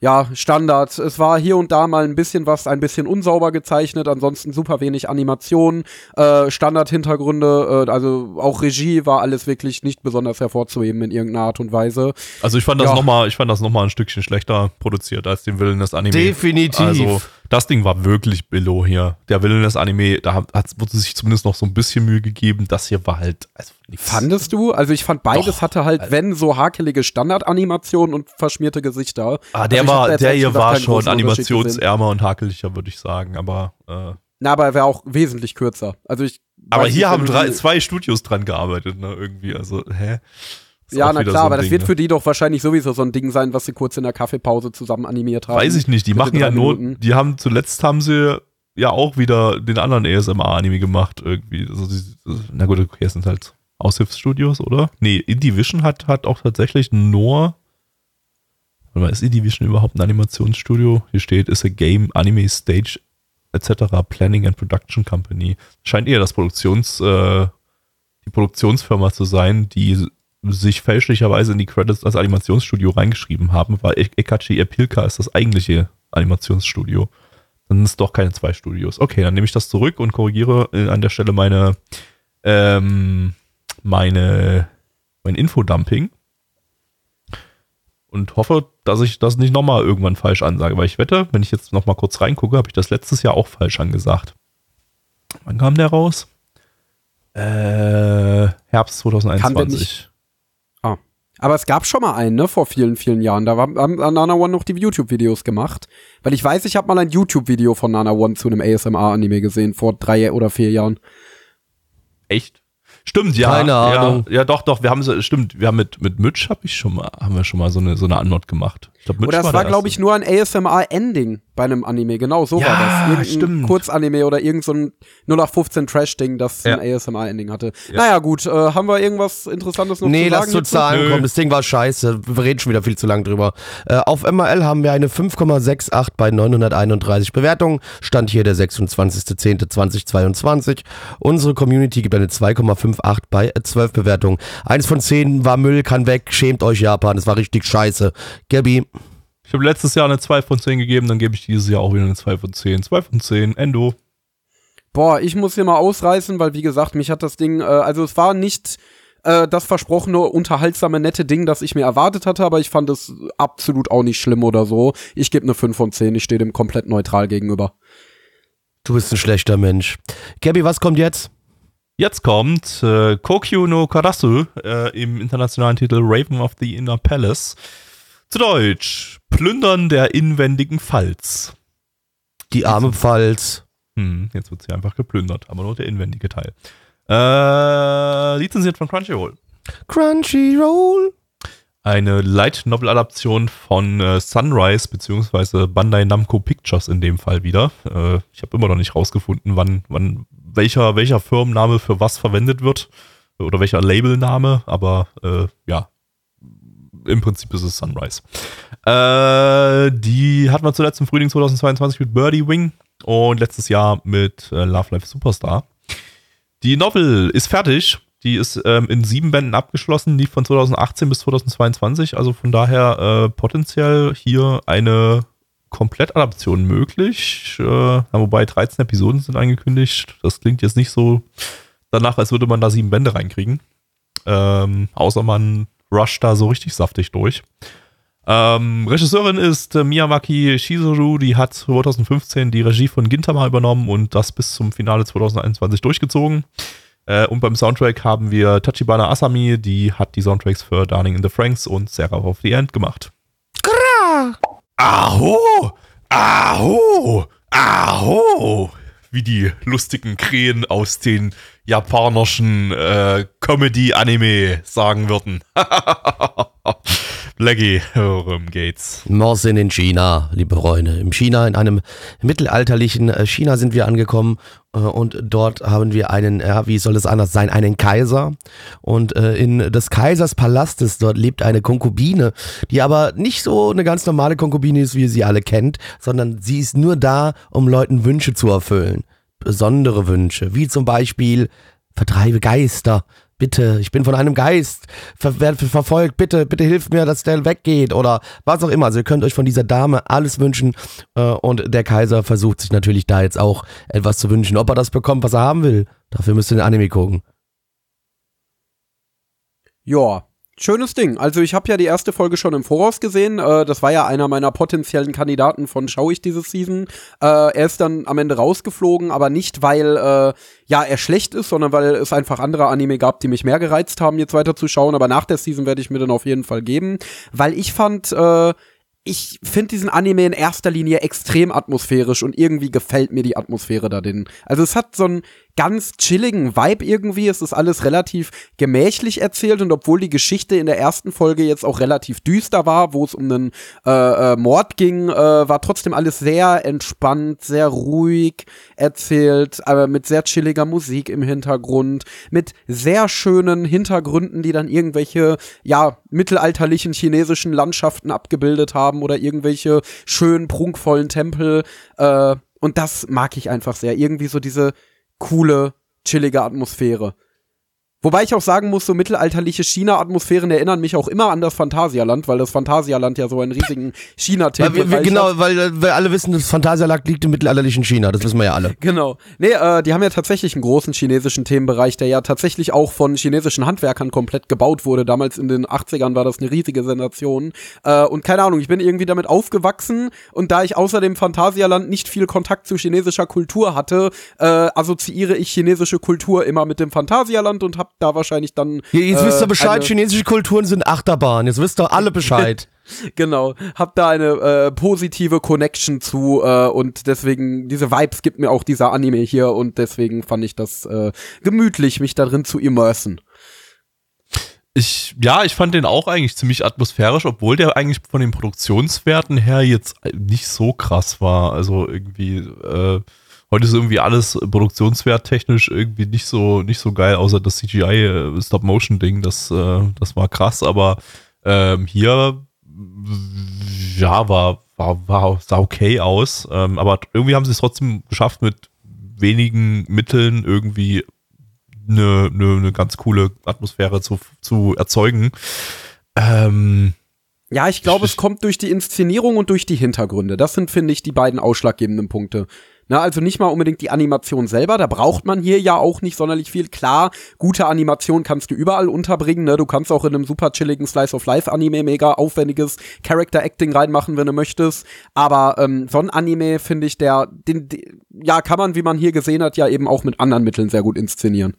ja Standard. Es war hier und da mal ein bisschen was, ein bisschen unsauber gezeichnet. Ansonsten super wenig Animation, äh, Standard-Hintergründe. Äh, also auch Regie war alles wirklich nicht besonders hervorzuheben in irgendeiner Art und Weise. Also ich fand das Ja. noch mal, ich fand das noch mal ein Stückchen schlechter produziert als den Willen des Anime. Definitiv. Also das Ding war wirklich Billo hier. Der Willen des Anime, da hat, wurde sich zumindest noch so ein bisschen Mühe gegeben. Das hier war halt also nix. Fandest du? Also ich fand beides Doch. hatte halt, wenn so hakelige Standardanimationen und verschmierte Gesichter. Ah, der Also ich hab war, der hier war schon animationsärmer und hakeliger, würde ich sagen. Aber, äh, Na, aber er wäre auch wesentlich kürzer. Also ich. aber hier haben drei, zwei Studios dran gearbeitet, ne? Irgendwie. Also, hä? Ja, na klar, so aber das Ding, wird ne? für die doch wahrscheinlich sowieso so ein Ding sein, was sie kurz in der Kaffeepause zusammen animiert haben. Weiß ich nicht. Die machen ja nur, die haben zuletzt haben sie ja auch wieder den anderen ASMR-Anime gemacht, irgendwie. Also na gut, okay, es sind halt Aushilfsstudios, oder? Nee, Indivision hat, hat auch tatsächlich nur. Warte mal, ist Indivision überhaupt ein Animationsstudio? Hier steht, ist a Game, Anime, Stage, etc. Planning and Production Company. Scheint eher das Produktions, äh, die Produktionsfirma zu sein, die sich fälschlicherweise in die Credits als Animationsstudio reingeschrieben haben, weil E- Ekachi Epilka ist das eigentliche Animationsstudio. Dann sind es doch keine zwei Studios. Okay, dann nehme ich das zurück und korrigiere äh, an der Stelle meine, ähm, meine, mein Infodumping. Und hoffe, dass ich das nicht nochmal irgendwann falsch ansage, weil ich wette, wenn ich jetzt nochmal kurz reingucke, habe ich das letztes Jahr auch falsch angesagt. Wann kam der raus? Äh, Herbst Kann der 2021. Aber es gab schon mal einen, ne, vor vielen, vielen Jahren. Da haben, haben Nana One noch die YouTube-Videos gemacht. Weil ich weiß, ich habe mal ein YouTube-Video von Nana One zu einem ASMR-Anime gesehen, vor drei oder vier Jahren. Echt? Stimmt, ja. Keine ja, Ahnung. Ja, doch, doch. Wir haben so, stimmt. Wir haben mit mit Mitch habe ich schon mal, haben wir schon mal so eine so eine Antwort gemacht. Glaub, Oder es war, der glaube ich, nur ein ASMR-Ending bei einem Anime. Genau, so Ja, war das. Irgendein. Kurzanime oder irgend so ein 0815 Trash-Ding, das Ja. ein ASMR-Ending hatte. Naja, gut. Äh, haben wir irgendwas Interessantes noch Nee, zu lass sagen? zu hierzu? Zahlen Nö. kommen. Das Ding war scheiße. Wir reden schon wieder viel zu lang drüber. Äh, auf MRL haben wir eine 5,68 bei 931 Bewertungen. Stand hier der 26.10.2022. Unsere Community gibt eine 2,58 bei 12 Bewertungen. Eins von 10 war Müll, kann weg. Schämt euch Japan. Das war richtig scheiße. Gabi, Ich habe letztes Jahr eine 2 von 10 gegeben, dann gebe ich dieses Jahr auch wieder eine 2 von 10. 2 von 10, Endo. Boah, ich muss hier mal ausreißen, weil wie gesagt, mich hat das Ding, äh, also es war nicht äh, das versprochene, unterhaltsame, nette Ding, das ich mir erwartet hatte, aber ich fand es absolut auch nicht schlimm oder so. Ich gebe eine 5 von 10, ich stehe dem komplett neutral gegenüber. du bist ein schlechter Mensch. Gabi, was kommt jetzt? Jetzt kommt äh, Kokyu no Karasu äh, im internationalen Titel Raven of the Inner Palace. Zu Deutsch, Plündern der inwendigen Pfalz. Die arme Pfalz. Hm, jetzt wird sie einfach geplündert, aber nur der inwendige Teil. Äh, lizenziert von Crunchyroll. Crunchyroll. Eine Light Novel Adaption von äh, Sunrise beziehungsweise Bandai Namco Pictures in dem Fall wieder. Äh, ich habe immer noch nicht rausgefunden, wann, wann welcher welcher Firmenname für was verwendet wird oder welcher Labelname, aber äh, ja, im Prinzip ist es Sunrise. Äh, die hatten wir zuletzt im Frühling 2022 mit Birdie Wing und letztes Jahr mit äh, Love Life Superstar. Die Novel ist fertig. Die ist ähm, in sieben Bänden abgeschlossen, die von 2018 bis 2022. Also von daher äh, potenziell hier eine Komplettadaption möglich. Äh, wobei 13 Episoden sind angekündigt. Das klingt jetzt nicht so danach, als würde man da sieben Bände reinkriegen. Ähm, außer man rusht da so richtig saftig durch. Ähm, Regisseurin ist äh, Miyawaki Shizuru, die hat 2015 die Regie von Gintama übernommen und das bis zum Finale 2021 durchgezogen. Äh, und beim Soundtrack haben wir Tachibana Asami, die hat die Soundtracks für Darling in the Franks und Sarah of the End gemacht. Aho! Aho! Aho! Wie die lustigen Krähen aus den japanischen äh, Comedy-Anime sagen würden. Blackie, worum geht's? Morsin in China, liebe Freunde. Im China, in einem mittelalterlichen äh, China sind wir angekommen äh, und dort haben wir einen, ja, wie soll es anders sein, einen Kaiser. Und äh, in des Kaisers Palastes, dort lebt eine Konkubine, die aber nicht so eine ganz normale Konkubine ist, wie ihr sie alle kennt, sondern sie ist nur da, um Leuten Wünsche zu erfüllen. Besondere Wünsche, wie zum Beispiel vertreibe Geister bitte, ich bin von einem Geist ver ver verfolgt, bitte, bitte hilft mir, dass der weggeht oder was auch immer. Also ihr könnt euch von dieser Dame alles wünschen äh, und der Kaiser versucht sich natürlich da jetzt auch etwas zu wünschen. Ob er das bekommt, was er haben will, dafür müsst ihr den Anime gucken. Ja, Schönes Ding. Also ich habe ja die erste Folge schon im Voraus gesehen. Äh, das war ja einer meiner potenziellen Kandidaten von Schau ich diese Season. Äh, er ist dann am Ende rausgeflogen, aber nicht, weil äh, ja er schlecht ist, sondern weil es einfach andere Anime gab, die mich mehr gereizt haben, jetzt weiter zu schauen. Aber nach der Season werde ich mir dann auf jeden Fall geben, weil ich fand äh, ich finde diesen Anime in erster Linie extrem atmosphärisch und irgendwie gefällt mir die Atmosphäre da drin. Also es hat so einen ganz chilligen Vibe irgendwie. Es ist alles relativ gemächlich erzählt und obwohl die Geschichte in der ersten Folge jetzt auch relativ düster war, wo es um einen äh, äh, Mord ging, äh, war trotzdem alles sehr entspannt, sehr ruhig erzählt, aber mit sehr chilliger Musik im Hintergrund, mit sehr schönen Hintergründen, die dann irgendwelche, ja, mittelalterlichen chinesischen Landschaften abgebildet haben oder irgendwelche schönen, prunkvollen Tempel. Äh, und das mag ich einfach sehr. Irgendwie so diese coole, chillige Atmosphäre. Wobei ich auch sagen muss, so mittelalterliche China-Atmosphären erinnern mich auch immer an das Phantasialand, weil das Phantasialand ja so einen riesigen China-Tempel hat. Genau, weil, weil alle wissen, das Phantasialand liegt im mittelalterlichen China, das wissen wir ja alle. Genau. Nee, äh, die haben ja tatsächlich einen großen chinesischen Themenbereich, der ja tatsächlich auch von chinesischen Handwerkern komplett gebaut wurde. Damals in den 80ern war das eine riesige Sensation. Äh, und keine Ahnung, ich bin irgendwie damit aufgewachsen und da ich außer dem Phantasialand nicht viel Kontakt zu chinesischer Kultur hatte, äh, assoziiere ich chinesische Kultur immer mit dem Phantasialand und habe da wahrscheinlich dann. Ja, jetzt äh, wisst ihr Bescheid, chinesische Kulturen sind Achterbahn. Jetzt wisst ihr alle Bescheid. genau, hab da eine äh, positive Connection zu äh, und deswegen diese Vibes gibt mir auch dieser Anime hier und deswegen fand ich das äh, gemütlich, mich darin zu immersen. Ich, ja, ich fand den auch eigentlich ziemlich atmosphärisch, obwohl der eigentlich von den Produktionswerten her jetzt nicht so krass war. Also irgendwie, äh, Heute ist irgendwie alles produktionswerttechnisch irgendwie nicht so, nicht so geil, außer das CGI äh, das, äh, das war krass, aber ähm, hier ja, war, war, war, sah okay aus. Ähm, aber irgendwie haben sie es trotzdem geschafft, mit wenigen Mitteln irgendwie eine, eine, eine ganz coole Atmosphäre zu, zu erzeugen. Ähm, ja, ich glaube, es kommt durch die Inszenierung und durch die Hintergründe. Das sind, finde ich, die beiden ausschlaggebenden Punkte. Na, also nicht mal unbedingt die Animation selber, da braucht man hier ja auch nicht sonderlich viel. Klar, gute Animation kannst du überall unterbringen, ne? Du kannst auch in einem super chilligen Slice of Life Anime mega aufwendiges Character Acting reinmachen, wenn du möchtest. Aber ähm, so ein Anime finde ich, der, den, den, ja, kann man, wie man hier gesehen hat, ja eben auch mit anderen Mitteln sehr gut inszenieren.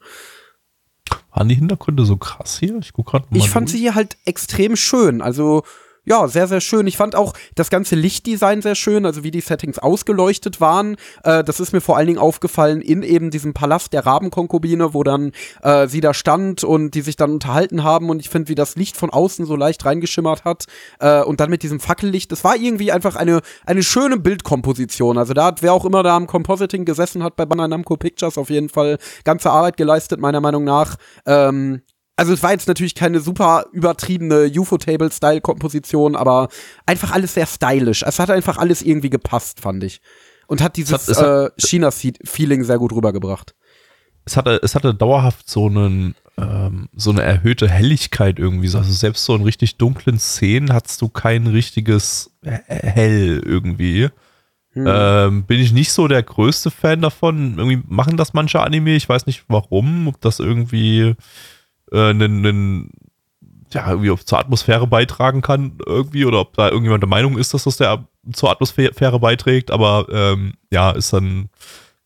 Waren die Hintergründe so krass hier? Ich guck gerade mal. Ich fand sie hier halt extrem schön. Also ja, sehr, sehr schön. Ich fand auch das ganze Lichtdesign sehr schön, also wie die Settings ausgeleuchtet waren. Äh, das ist mir vor allen Dingen aufgefallen in eben diesem Palast der Rabenkonkubine, wo dann äh, sie da stand und die sich dann unterhalten haben. Und ich finde, wie das Licht von außen so leicht reingeschimmert hat. Äh, und dann mit diesem Fackellicht. Das war irgendwie einfach eine, eine schöne Bildkomposition. Also da hat wer auch immer da am Compositing gesessen hat bei Bandai Namco Pictures auf jeden Fall ganze Arbeit geleistet, meiner Meinung nach. Ähm, also es war jetzt natürlich keine super übertriebene UFO-Table-Style-Komposition, aber einfach alles sehr stylisch. Es hat einfach alles irgendwie gepasst, fand ich. Und hat dieses es hat, es äh, China-Feeling sehr gut rübergebracht. Es hatte, es hatte dauerhaft so einen, ähm, so eine erhöhte Helligkeit irgendwie. Also selbst so in richtig dunklen Szenen hattest du kein richtiges Hell irgendwie. Hm. Ähm, bin ich nicht so der größte Fan davon. Irgendwie machen das manche Anime. Ich weiß nicht warum, ob das irgendwie äh, einen, einen ja, irgendwie zur Atmosphäre beitragen kann, irgendwie, oder ob da irgendjemand der Meinung ist, dass das der zur Atmosphäre beiträgt, aber ähm, ja, ist dann,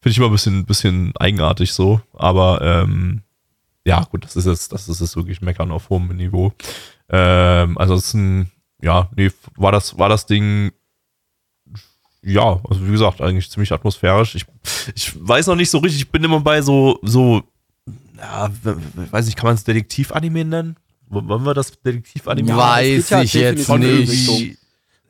finde ich immer ein bisschen, bisschen eigenartig so. Aber ähm, ja, gut, das ist jetzt, das ist jetzt wirklich Meckern auf hohem Niveau. Ähm, ansonsten, ja, nee, war das, war das Ding ja, also wie gesagt, eigentlich ziemlich atmosphärisch. Ich, ich weiß noch nicht so richtig, ich bin immer bei so, so ja, weiß ich, kann man es Detektiv-Anime nennen? Wollen wir das Detektiv-Anime? Ja, Weiß ja ich jetzt nicht.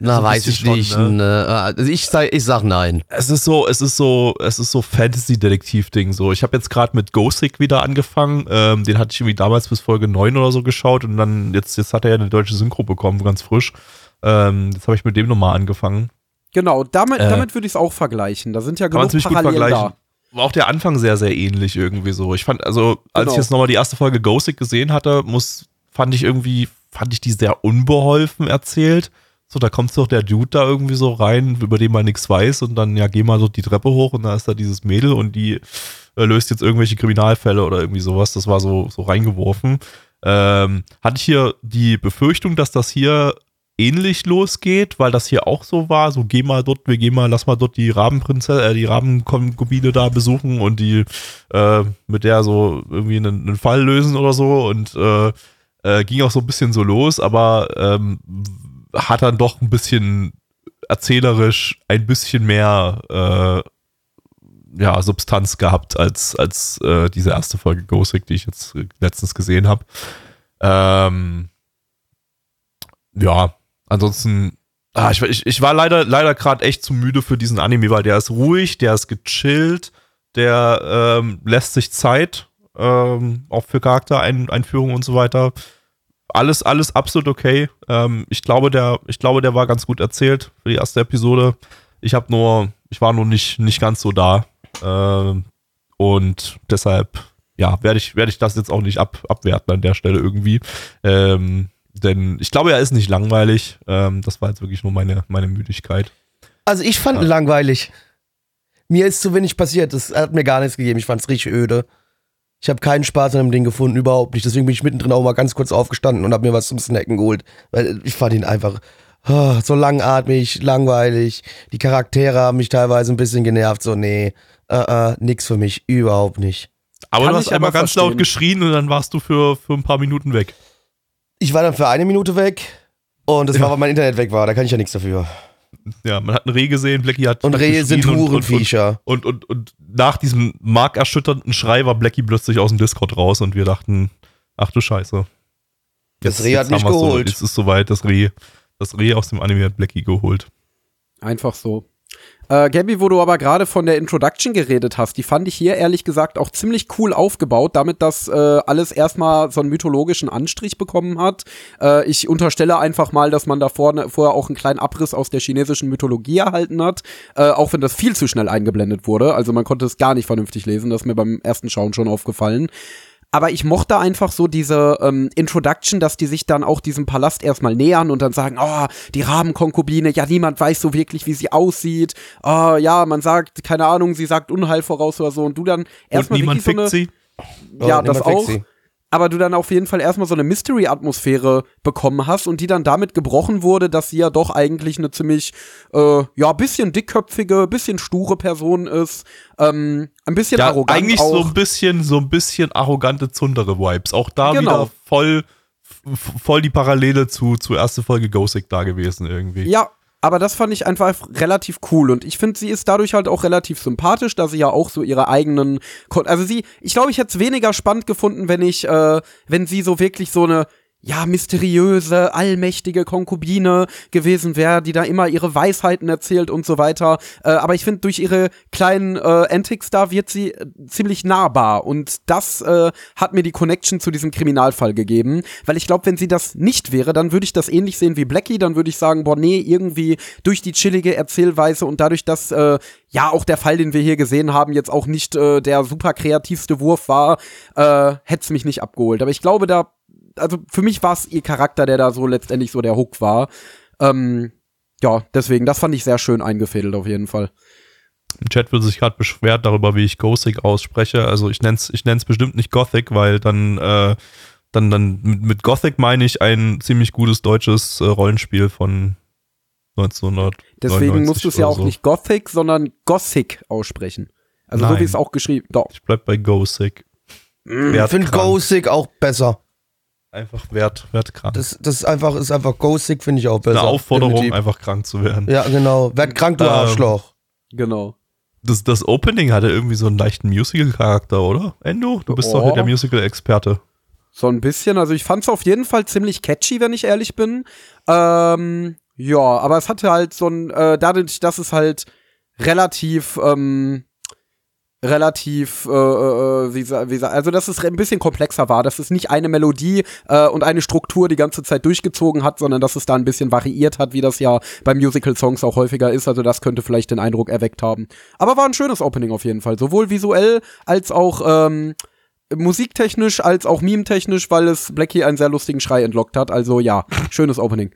Na, So ein weiß ich nicht. schon, ne? Also ich sag, ich sag nein. Es ist so, es ist so, es ist so Fantasy-Detektiv-Ding. So, ich habe jetzt gerade mit Ghostic wieder angefangen. Ähm, den hatte ich irgendwie damals bis Folge 9 oder so geschaut und dann jetzt, jetzt hat er ja eine deutsche Synchro bekommen, ganz frisch. Ähm, jetzt habe ich mit dem nochmal angefangen. Genau, damit, Äh. damit würde ich es auch vergleichen. Da sind ja genug Parallelen vergleichen. War auch der Anfang sehr, sehr ähnlich irgendwie so. Ich fand, also, als Genau. ich jetzt nochmal die erste Folge Ghostic gesehen hatte, muss, fand ich irgendwie, fand ich die sehr unbeholfen erzählt. So, da kommt doch der Dude da irgendwie so rein, über den man nichts weiß und dann, ja, geh mal so die Treppe hoch und da ist da dieses Mädel und die äh, löst jetzt irgendwelche Kriminalfälle oder irgendwie sowas. Das war so, so reingeworfen. Ähm, hatte ich hier die Befürchtung, dass das hier ähnlich losgeht, weil das hier auch so war, so geh mal dort, wir gehen mal, lass mal dort die Rabenprinzessin, äh, die Rabenkonkubine da besuchen und die äh, mit der so irgendwie einen, einen Fall lösen oder so und äh, äh, ging auch so ein bisschen so los, aber ähm, hat dann doch ein bisschen erzählerisch ein bisschen mehr äh, ja, Substanz gehabt als, als äh, diese erste Folge Ghostic, die ich jetzt letztens gesehen habe. Ähm, ja, ansonsten, ah, ich, ich, ich war leider, leider gerade echt zu müde für diesen Anime, weil der ist ruhig, der ist gechillt, der ähm, lässt sich Zeit, ähm, auch für Charaktereinführung und so weiter. Alles, alles absolut okay. Ähm, ich glaube, der, ich glaube, der war ganz gut erzählt für die erste Episode. Ich habe nur, ich war nur nicht, nicht ganz so da. Ähm, und deshalb, ja, werde ich, werde ich das jetzt auch nicht ab, abwerten an der Stelle irgendwie. Ähm, denn ich glaube, er ist nicht langweilig. Ähm, das war jetzt wirklich nur meine, meine Müdigkeit. Also ich fand ihn Ja. langweilig. Mir ist zu wenig passiert. Das hat mir gar nichts gegeben. Ich fand's richtig öde. Ich habe keinen Spaß an dem Ding gefunden, überhaupt nicht. Deswegen bin ich mittendrin auch mal ganz kurz aufgestanden und habe mir was zum Snacken geholt. Weil ich fand ihn einfach ah, so langatmig, langweilig. Die Charaktere haben mich teilweise ein bisschen genervt. So, nee, äh, äh, nix für mich, überhaupt nicht. Aber Kann du hast einmal ganz laut geschrien und dann warst du für, für ein paar Minuten weg. Ich war dann für eine Minute weg und das Ja. war, weil mein Internet weg war. Da kann ich ja nichts dafür. Ja, man hat einen Reh gesehen, Blackie hat. Und Rehe sind geschrien und- und- Hurenviecher. Und, und, und nach diesem markerschütternden Schrei war Blackie plötzlich aus dem Discord raus und wir dachten, ach du Scheiße. Das Reh hat mich geholt. So, jetzt ist soweit, das Reh, das Reh aus dem Anime hat Blackie geholt. Einfach so. Äh, Gabby, wo du aber gerade von der Introduction geredet hast, die fand ich hier ehrlich gesagt auch ziemlich cool aufgebaut, damit das äh, alles erstmal so einen mythologischen Anstrich bekommen hat. Äh, ich unterstelle einfach mal, dass man da vorne, vorher auch einen kleinen Abriss aus der chinesischen Mythologie erhalten hat, äh, auch wenn das viel zu schnell eingeblendet wurde. Also man konnte es gar nicht vernünftig lesen, das ist mir beim ersten Schauen schon aufgefallen. Aber ich mochte einfach so diese ähm, Introduction, dass die sich dann auch diesem Palast erstmal nähern und dann sagen, oh, die Rabenkonkubine, ja, niemand weiß so wirklich, wie sie aussieht. Oh, ja, man sagt, keine Ahnung, sie sagt Unheil voraus oder so. Und du dann Und erstmal niemand wirklich so fickt eine, sie. ja, Oh, das auch. sie. Aber du dann auf jeden Fall erstmal so eine Mystery-Atmosphäre bekommen hast und die dann damit gebrochen wurde, dass sie ja doch eigentlich eine ziemlich, äh, ja, bisschen dickköpfige, bisschen sture Person ist, ähm, ein bisschen Ja, arrogant eigentlich auch. so ein bisschen, so ein bisschen arrogante Zundere-Vibes. Auch da Genau. wieder voll, voll die Parallele zu, zu erste Folge Ghostic da gewesen irgendwie. Ja, aber das fand ich einfach relativ cool. Und ich finde, sie ist dadurch halt auch relativ sympathisch, da sie ja auch so ihre eigenen, also sie, ich glaube, ich hätte es weniger spannend gefunden, wenn ich, äh, wenn sie so wirklich so eine ja, mysteriöse, allmächtige Konkubine gewesen wäre, die da immer ihre Weisheiten erzählt und so weiter. Äh, aber ich finde, durch ihre kleinen äh, Antics da wird sie äh, ziemlich nahbar. Und das äh, hat mir die Connection zu diesem Kriminalfall gegeben. Weil ich glaube, wenn sie das nicht wäre, dann würde ich das ähnlich sehen wie Blackie. Dann würde ich sagen, boah, nee, irgendwie durch die chillige Erzählweise und dadurch, dass äh, ja auch der Fall, den wir hier gesehen haben, jetzt auch nicht äh, der super kreativste Wurf war, äh, hätte es mich nicht abgeholt. Aber ich glaube, da also für mich war es ihr Charakter, der da so letztendlich so der Hook war. Ähm, ja, deswegen, das fand ich sehr schön eingefädelt auf jeden Fall. Im Chat wird sich gerade beschwert darüber, wie ich Gothic ausspreche. Also ich nenne es ich nenn's bestimmt nicht Gothic, weil dann, äh, dann, dann mit, mit Gothic meine ich ein ziemlich gutes deutsches äh, Rollenspiel von 1900. Deswegen musst du es ja auch so. nicht Gothic, sondern Gothic aussprechen. Also so Nein. wie es auch geschrieben. Doch. Ich bleib bei Gothic. Ich finde. Ghostic auch besser. Einfach wert, wertkrank. Das, das ist einfach, ist einfach Ghostic, finde ich auch Eine besser. Aufforderung, Definitiv. einfach krank zu werden. Ja, genau. Werd krank, du Ähm, Arschloch. Genau. Das, das Opening hatte irgendwie so einen leichten Musical-Charakter, oder? Endo, du bist doch Oh. hier der Musical-Experte. So ein bisschen. Also ich fand es auf jeden Fall ziemlich catchy, wenn ich ehrlich bin. Ähm, ja, aber es hatte halt so ein, äh, dadurch, dass es halt relativ, ähm, relativ, äh, äh, wie, wie, also dass es ein bisschen komplexer war, dass es nicht eine Melodie äh, und eine Struktur die ganze Zeit durchgezogen hat, sondern dass es da ein bisschen variiert hat, wie das ja bei Musical-Songs auch häufiger ist. Also das könnte vielleicht den Eindruck erweckt haben. Aber war ein schönes Opening auf jeden Fall, sowohl visuell als auch ähm, musiktechnisch als auch meme-technisch, weil es Blackie einen sehr lustigen Schrei entlockt hat. Also ja, schönes Opening.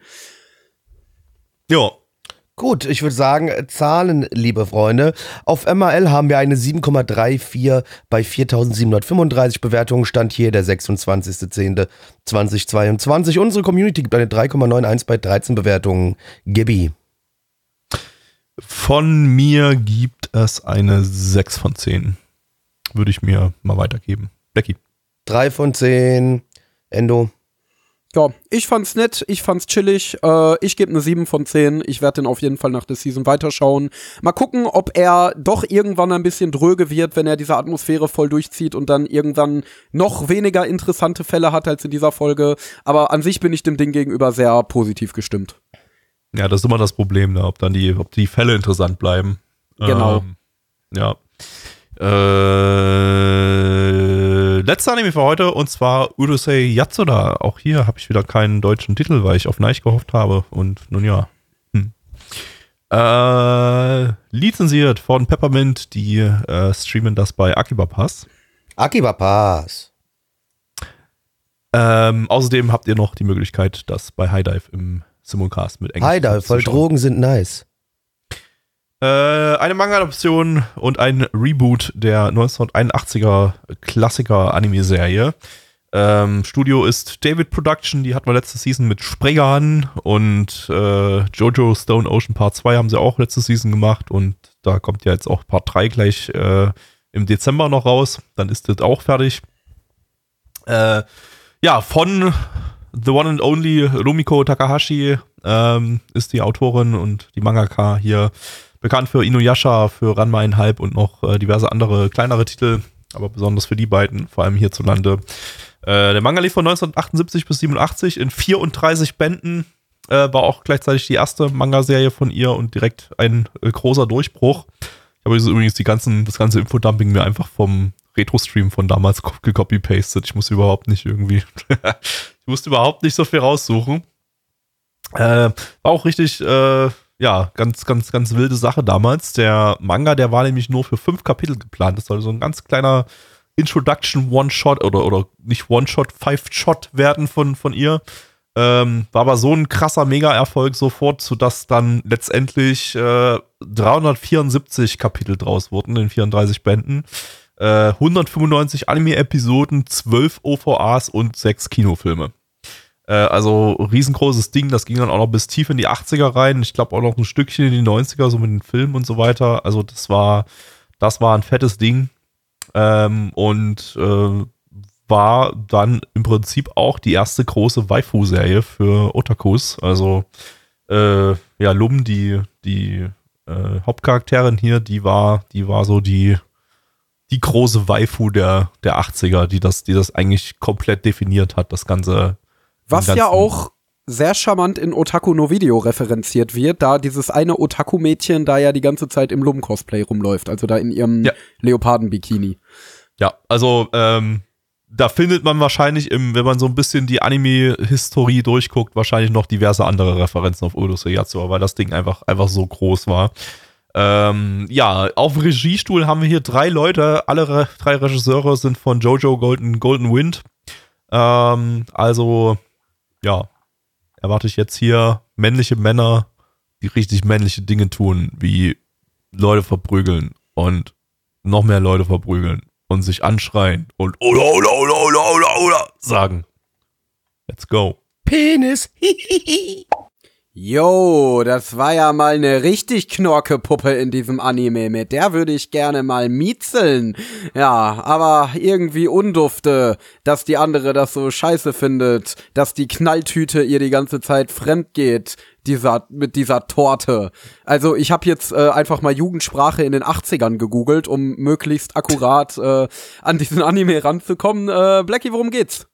Ja, Gut, ich würde sagen, Zahlen, liebe Freunde. Auf MAL haben wir eine 7,34 bei 4735 Bewertungen. Stand hier der 26.10.2022. Unsere Community gibt eine 3,91 bei 13 Bewertungen. Gibby. Von mir gibt es eine 6 von 10. Würde ich mir mal weitergeben. Becky. 3 von 10. Endo. Ja, ich fand's nett, ich fand's chillig. Äh, ich gebe eine 7 von 10. Ich werde den auf jeden Fall nach der Season weiterschauen. Mal gucken, ob er doch irgendwann ein bisschen dröge wird, wenn er diese Atmosphäre voll durchzieht und dann irgendwann noch weniger interessante Fälle hat als in dieser Folge. Aber an sich bin ich dem Ding gegenüber sehr positiv gestimmt. Ja, das ist immer das Problem, ne? ob dann die, ob die Fälle interessant bleiben. Genau. Ähm, ja. Äh, letzter Anime für heute und zwar Urusei Yatsuda. Auch hier habe ich wieder keinen deutschen Titel, weil ich auf Neich gehofft habe. Und nun ja. Hm. Äh, lizenziert von Peppermint, die äh, streamen das bei Akiba Pass. Akiba Pass. Ähm, außerdem habt ihr noch die Möglichkeit, das bei High Dive im Simulcast mit Englisch Hi da, zu voll schauen. Drogen sind nice. Äh, eine Manga-Adaption und ein Reboot der 1981er Klassiker-Anime-Serie. Ähm, Studio ist David Production, die hatten wir letzte Season mit Sprengern und äh, Jojo Stone Ocean Part 2 haben sie auch letzte Season gemacht und da kommt ja jetzt auch Part 3 gleich äh, im Dezember noch raus. Dann ist das auch fertig. Äh, ja, von The One and Only Rumiko Takahashi ähm, ist die Autorin und die Mangaka hier bekannt für Inuyasha, für Ranma einhalb und noch äh, diverse andere kleinere Titel, aber besonders für die beiden, vor allem hierzulande. Äh, der Manga lief von 1978 bis 87 in 34 Bänden, äh, war auch gleichzeitig die erste Manga-Serie von ihr und direkt ein äh, großer Durchbruch. Ich habe übrigens die ganzen, das ganze Infodumping mir einfach vom Retro-Stream von damals gecopy-pastet. Ich muss überhaupt nicht irgendwie, ich musste überhaupt nicht so viel raussuchen. Äh, war auch richtig, äh, ja, ganz, ganz, ganz wilde Sache damals. Der Manga, der war nämlich nur für fünf Kapitel geplant. Das soll so ein ganz kleiner Introduction One-Shot oder, oder nicht One-Shot, Five-Shot werden von, von ihr. Ähm, war aber so ein krasser Mega-Erfolg sofort, sodass dann letztendlich äh, 374 Kapitel draus wurden in 34 Bänden. Äh, 195 Anime-Episoden, 12 OVAs und 6 Kinofilme. Äh, also riesengroßes Ding, das ging dann auch noch bis tief in die 80er rein. Ich glaube auch noch ein Stückchen in die 90er, so mit den Filmen und so weiter. Also das war, das war ein fettes Ding. Ähm, und äh, war dann im Prinzip auch die erste große Waifu-Serie für Otakus. Also äh, ja, Lum, die, die äh, Hauptcharakterin hier, die war, die war so die, die große Waifu der, der 80er, die das, die das eigentlich komplett definiert hat, das ganze. Was ja auch sehr charmant in Otaku no Video referenziert wird, da dieses eine Otaku-Mädchen da ja die ganze Zeit im Lum-Cosplay rumläuft, also da in ihrem Ja. Leoparden-Bikini. Ja, also ähm, da findet man wahrscheinlich, im, wenn man so ein bisschen die Anime-Historie durchguckt, wahrscheinlich noch diverse andere Referenzen auf Urusei Yatsura, weil das Ding einfach, einfach so groß war. Ähm, ja, auf dem Regiestuhl haben wir hier drei Leute. Alle re drei Regisseure sind von Jojo Golden, Golden Wind. Ähm, also, ja, erwarte ich jetzt hier männliche Männer, die richtig männliche Dinge tun, wie Leute verprügeln und noch mehr Leute verprügeln und sich anschreien und oder oder oder oder oder sagen. Let's go. Penis. Yo, das war ja mal eine richtig knorke Puppe in diesem Anime. Mit der würde ich gerne mal miezeln. Ja, aber irgendwie undufte, dass die andere das so scheiße findet, dass die Knalltüte ihr die ganze Zeit fremd geht. Dieser, mit dieser Torte. Also ich habe jetzt äh, einfach mal Jugendsprache in den 80ern gegoogelt, um möglichst akkurat äh, an diesen Anime ranzukommen. Äh, Blackie, worum geht's?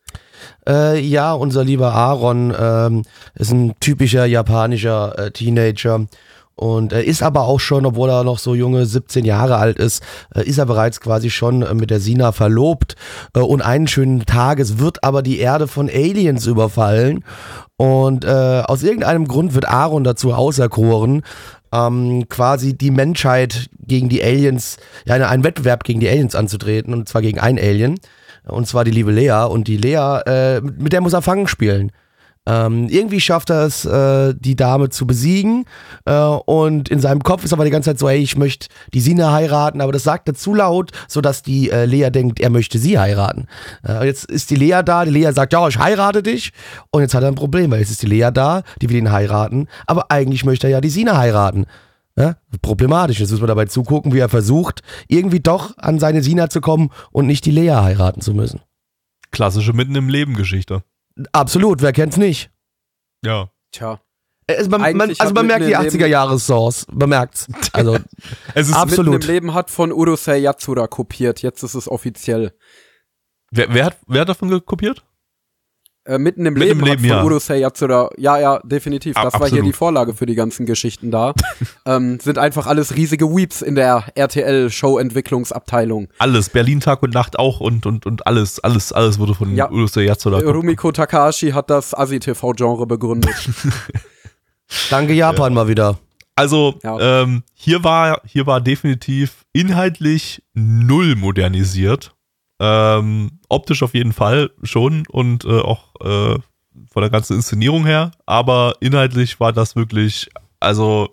Äh, ja, unser lieber Aaron ähm, ist ein typischer japanischer äh, Teenager. Und er ist aber auch schon, obwohl er noch so junge 17 Jahre alt ist, äh, ist er bereits quasi schon äh, mit der Sina verlobt. Äh, und einen schönen Tages wird aber die Erde von Aliens überfallen. Und aus irgendeinem Grund wird Aaron dazu auserkoren, ähm, quasi die Menschheit gegen die Aliens, ja, einen Wettbewerb gegen die Aliens anzutreten, und zwar gegen ein Alien. Und zwar die liebe Lea. Und die Lea, äh, mit der muss er Fangen spielen. Ähm, irgendwie schafft er es, äh, die Dame zu besiegen. Äh, und in seinem Kopf ist aber die ganze Zeit so, ey, ich möchte die Sina heiraten, aber das sagt er zu laut, sodass die äh, Lea denkt, er möchte sie heiraten. Äh, jetzt ist die Lea da, die Lea sagt, ja, ich heirate dich. Und jetzt hat er ein Problem, weil jetzt ist die Lea da, die will ihn heiraten, aber eigentlich möchte er ja die Sina heiraten. Ja, problematisch. Jetzt muss man dabei zugucken, wie er versucht, irgendwie doch an seine Sina zu kommen und nicht die Lea heiraten zu müssen. Klassische Mitten im Leben Geschichte. Absolut, wer kennt's nicht? Ja. Tja. Also man, man, Eigentlich also man merkt die mitten im 80er Jahre Source. Man merkt's. Also Es ist Absolut. Mitten im Leben hat von Urusei Yatsura kopiert. Jetzt ist es offiziell. wer, wer, hat, wer hat davon kopiert? Äh, mitten im Mitten Leben im hat Leben, von ja. Urusei Yatsura. Ja, ja, definitiv. A- Das war hier absolut. die Vorlage für die ganzen Geschichten da. ähm, sind einfach alles riesige Weeps in der RTL-Show-Entwicklungsabteilung. Alles. Berlin Tag und Nacht auch und, und, und alles, alles, alles wurde von Ja. Urusei Yatsura Rumiko Takahashi hat das Asi-TV-Genre begründet. danke Japan mal wieder. Also, Ja. ähm, hier war, hier war definitiv inhaltlich null modernisiert. Ähm, optisch auf jeden Fall schon und äh, auch äh, von der ganzen Inszenierung her, aber inhaltlich war das wirklich, also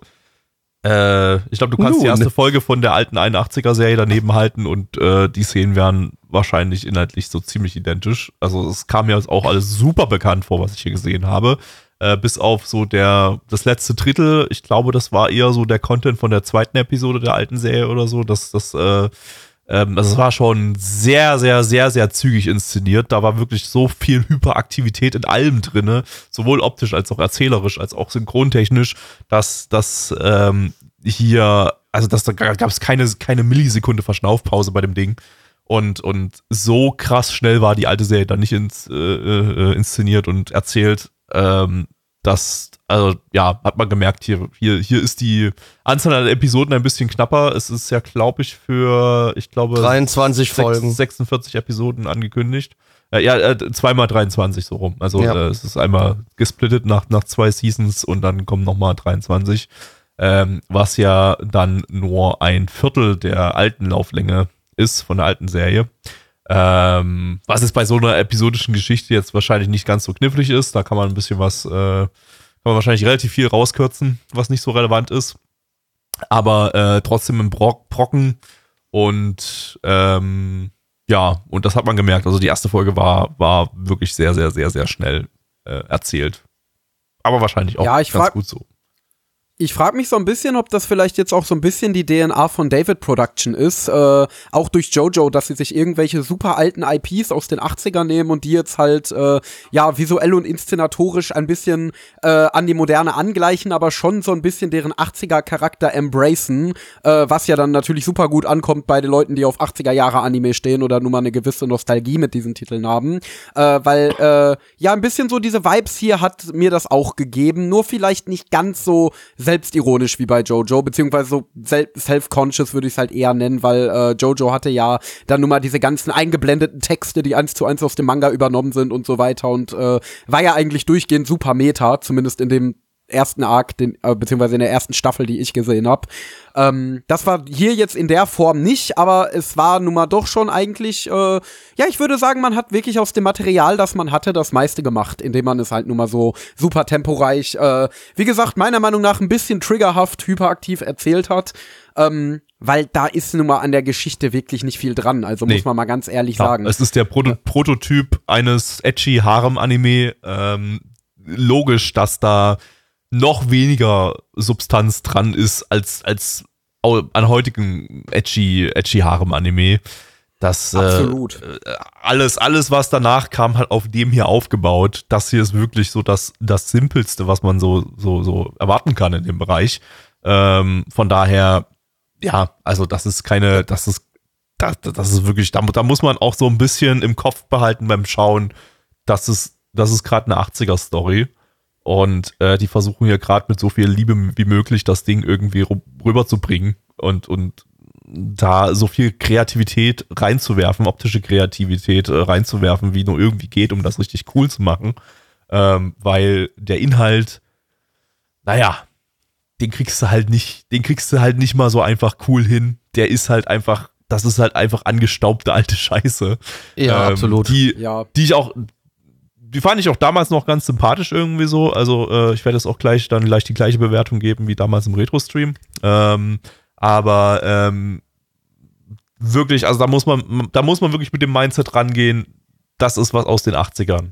äh, ich glaube, du kannst die Nun. erste Folge von der alten 81er-Serie daneben halten und äh, die Szenen wären wahrscheinlich inhaltlich so ziemlich identisch. Also es kam mir auch alles super bekannt vor, was ich hier gesehen habe. Äh, bis auf so der, das letzte Drittel, ich glaube, das war eher so der Content von der zweiten Episode der alten Serie oder so. Das, das, äh, ähm, also es war schon sehr, sehr, sehr, sehr zügig inszeniert. Da war wirklich so viel Hyperaktivität in allem drinne, sowohl optisch als auch erzählerisch, als auch synchrontechnisch, dass das ähm, hier, also dass da gab es keine, keine Millisekunde Verschnaufpause bei dem Ding. Und, und so krass schnell war die alte Serie dann nicht ins, äh, äh, inszeniert und erzählt, ähm, dass, also ja, hat man gemerkt, hier, hier, hier ist die Anzahl an Episoden ein bisschen knapper. Es ist ja, glaube ich, für, ich glaube, 23 sechs- Folgen. 46 Episoden angekündigt. Äh, ja, äh, zweimal 23 so rum. Also Ja. äh, es ist einmal gesplittet nach, nach zwei Seasons und dann kommen nochmal 23. Ähm, was ja dann nur ein Viertel der alten Lauflänge ist von der alten Serie. Ähm, was jetzt bei so einer episodischen Geschichte jetzt wahrscheinlich nicht ganz so knifflig ist. Da kann man ein bisschen was, äh, kann man wahrscheinlich relativ viel rauskürzen, was nicht so relevant ist. Aber äh, trotzdem im Brock, Brocken und ähm, ja, und das hat man gemerkt. Also die erste Folge war, war wirklich sehr, sehr, sehr, sehr schnell äh, erzählt. Aber wahrscheinlich auch Ja, ich ganz gut so. Ich frage mich so ein bisschen, ob das vielleicht jetzt auch so ein bisschen die DNA von David Production ist, äh, auch durch Jojo, dass sie sich irgendwelche super alten IPs aus den 80ern nehmen und die jetzt halt äh, ja visuell und inszenatorisch ein bisschen äh, an die Moderne angleichen, aber schon so ein bisschen deren 80er Charakter embracen, äh, was ja dann natürlich super gut ankommt bei den Leuten, die auf 80er Jahre Anime stehen oder nur mal eine gewisse Nostalgie mit diesen Titeln haben, äh, weil äh, ja ein bisschen so diese Vibes hier hat mir das auch gegeben, nur vielleicht nicht ganz so selbstironisch wie bei Jojo, beziehungsweise so sel- self-conscious würde ich es halt eher nennen, weil äh, Jojo hatte ja dann nun mal diese ganzen eingeblendeten Texte, die eins zu eins aus dem Manga übernommen sind und so weiter und äh, war ja eigentlich durchgehend super Meta, zumindest in dem ersten Arc, den, äh, beziehungsweise in der ersten Staffel, die ich gesehen habe. Ähm, das war hier jetzt in der Form nicht, aber es war nun mal doch schon eigentlich, äh, ja, ich würde sagen, man hat wirklich aus dem Material, das man hatte, das meiste gemacht, indem man es halt nun mal so super temporeich, äh, wie gesagt, meiner Meinung nach ein bisschen triggerhaft, hyperaktiv erzählt hat. Ähm, weil da ist nun mal an der Geschichte wirklich nicht viel dran. Also Nee. muss man mal ganz ehrlich Ja, sagen. es ist der Proto Prototyp eines edgy Harem-Anime. Ähm, logisch, dass da noch weniger Substanz dran ist als, als an heutigen edgy, edgy Harem-Anime. Das äh, Absolut. äh, alles, alles, was danach kam, hat auf dem hier aufgebaut. Das hier ist wirklich so das, das Simpelste, was man so, so, so erwarten kann in dem Bereich. Ähm, von daher, ja, also das ist keine, das ist, das, das ist wirklich, da, da muss man auch so ein bisschen im Kopf behalten beim Schauen. das ist, das ist gerade eine 80er-Story. Und äh, die versuchen ja gerade mit so viel Liebe wie möglich das Ding irgendwie rüberzubringen und, und da so viel Kreativität reinzuwerfen, optische Kreativität äh, reinzuwerfen, wie nur irgendwie geht, um das richtig cool zu machen. Ähm, weil der Inhalt, naja, den kriegst du halt nicht, den kriegst du halt nicht mal so einfach cool hin. Der ist halt einfach, das ist halt einfach angestaubte alte Scheiße. Ja, ähm, absolut. Die, ja. die ich auch, die fand ich auch damals noch ganz sympathisch irgendwie so. Also äh, ich werde es auch gleich dann gleich die gleiche Bewertung geben wie damals im Retro-Stream. Ähm, aber ähm, wirklich, also da muss man, da muss man wirklich mit dem Mindset rangehen. Das ist was aus den 80ern.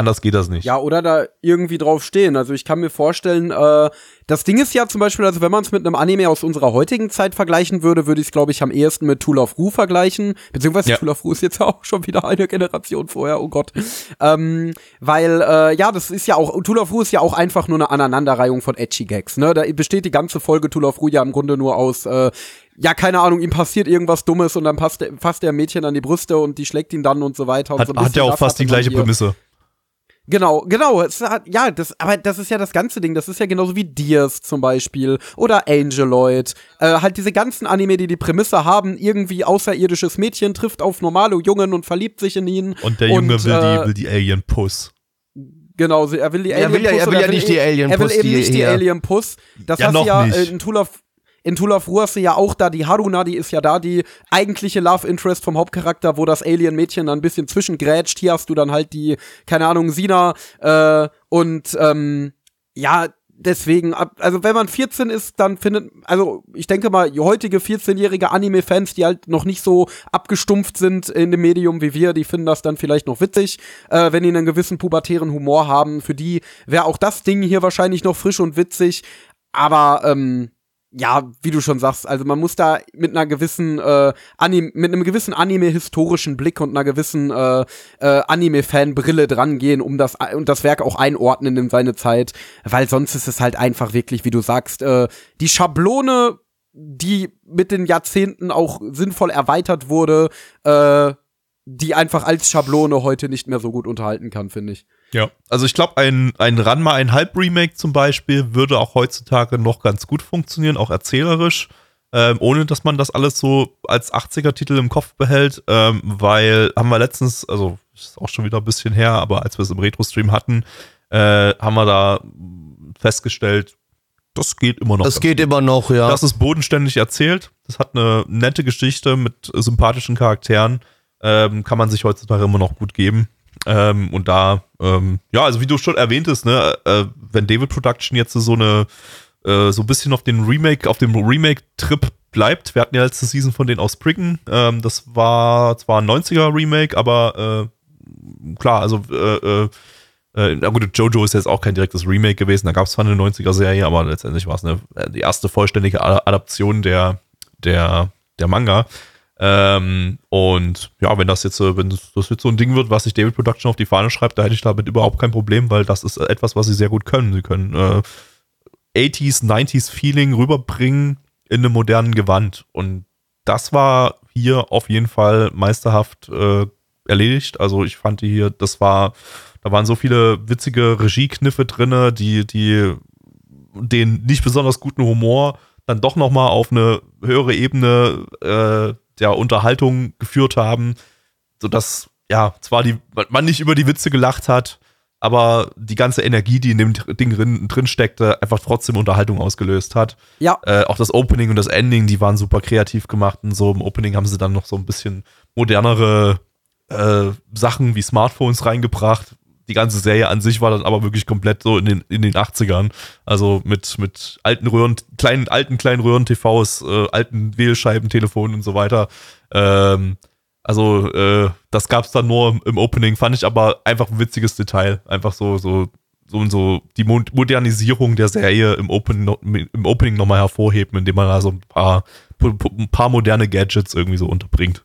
Anders geht das nicht. Ja, oder da irgendwie drauf stehen. Also ich kann mir vorstellen, äh, das Ding ist ja zum Beispiel, also wenn man es mit einem Anime aus unserer heutigen Zeit vergleichen würde, würde ich es, glaube ich, am ehesten mit Tool of Ru vergleichen. Beziehungsweise ja. Tool of Ru ist jetzt auch schon wieder eine Generation vorher, oh Gott. Ähm, weil, äh, ja, das ist ja auch, Tool of Ru ist ja auch einfach nur eine Aneinanderreihung von Edgy Gags. Ne? Da besteht die ganze Folge Tool of Ru ja im Grunde nur aus äh, ja, keine Ahnung, ihm passiert irgendwas Dummes und dann passt, fasst der Mädchen an die Brüste und die schlägt ihn dann und so weiter. Hat, so hat ja auch fast die gleiche Prämisse. Genau, genau. Hat, ja, das, aber das ist ja das ganze Ding. Das ist ja genauso wie Dears zum Beispiel oder Angeloid. Äh, halt diese ganzen Anime, die die Prämisse haben, irgendwie außerirdisches Mädchen trifft auf normale Jungen und verliebt sich in ihn. Und der Junge und, will, äh, die, will die Alien Puss. Genau, er will die Alien Puss. Er will ja, er will ja nicht die Alien Puss. Er will eben nicht die Alien Puss. Das ja, hast ja äh, in Tool of in Tool of War hast du ja auch da die Haruna, die ist ja da die eigentliche Love Interest vom Hauptcharakter, wo das Alien-Mädchen dann ein bisschen zwischengrätscht. Hier hast du dann halt die, keine Ahnung, Sina äh, und ähm, ja, deswegen, also wenn man 14 ist, dann findet, also ich denke mal, heutige 14-jährige Anime-Fans, die halt noch nicht so abgestumpft sind in dem Medium wie wir, die finden das dann vielleicht noch witzig, äh, wenn die einen gewissen pubertären Humor haben. Für die wäre auch das Ding hier wahrscheinlich noch frisch und witzig, aber ähm, ja, wie du schon sagst, also man muss da mit einer gewissen äh, Anime, mit einem gewissen Anime-historischen Blick und einer gewissen äh, äh, Anime-Fan-Brille drangehen, um das und das Werk auch einordnen in seine Zeit, weil sonst ist es halt einfach wirklich, wie du sagst, äh, die Schablone, die mit den Jahrzehnten auch sinnvoll erweitert wurde, äh, die einfach als Schablone heute nicht mehr so gut unterhalten kann, finde ich. Ja, also ich glaube, ein, ein Ranma ein Halb-Remake zum Beispiel würde auch heutzutage noch ganz gut funktionieren, auch erzählerisch, ähm, ohne dass man das alles so als 80er-Titel im Kopf behält, ähm, weil haben wir letztens, also ist auch schon wieder ein bisschen her, aber als wir es im Retro-Stream hatten, äh, haben wir da festgestellt, das geht immer noch. Das geht gut. immer noch, ja. Das ist bodenständig erzählt. Das hat eine nette Geschichte mit sympathischen Charakteren. Ähm, kann man sich heutzutage immer noch gut geben. Ähm, und da, ähm, ja, also wie du schon erwähntest, ne, äh, wenn David Production jetzt so eine, äh, so ein bisschen auf den Remake, auf dem Remake-Trip bleibt, wir hatten ja letzte Season von denen aus Spriggan, ähm, das war zwar ein 90er-Remake, aber äh, klar, also äh, äh, äh, na gut, Jojo ist jetzt auch kein direktes Remake gewesen, da gab es zwar eine 90er-Serie, aber letztendlich war es eine, die erste vollständige Adaption der, der, der Manga. Ähm, und ja, wenn das jetzt, wenn das, jetzt so ein Ding wird, was sich David Production auf die Fahne schreibt, da hätte ich damit überhaupt kein Problem, weil das ist etwas, was sie sehr gut können. Sie können äh, 80s, 90s Feeling rüberbringen in einem modernen Gewand. Und das war hier auf jeden Fall meisterhaft äh, erledigt. Also ich fand die hier, das war, da waren so viele witzige Regiekniffe drinne, die, die den nicht besonders guten Humor dann doch nochmal auf eine höhere Ebene äh, der Unterhaltung geführt haben, sodass ja zwar die, man nicht über die Witze gelacht hat, aber die ganze Energie, die in dem Ding drin, drin steckte, einfach trotzdem Unterhaltung ausgelöst hat. Ja. Äh, auch das Opening und das Ending, die waren super kreativ gemacht und so. Im Opening haben sie dann noch so ein bisschen modernere äh, Sachen wie Smartphones reingebracht, die ganze Serie an sich war dann aber wirklich komplett so in den, in den 80ern. Also mit, mit alten Röhren, kleinen, alten kleinen Röhren-TVs, äh, alten Wählscheibentelefonen und so weiter. Ähm, also, äh, das gab's dann nur im Opening, fand ich aber einfach ein witziges Detail. Einfach so, so, so so die Modernisierung der Serie im, Open, im Opening nochmal hervorheben, indem man da so ein paar, ein paar moderne Gadgets irgendwie so unterbringt.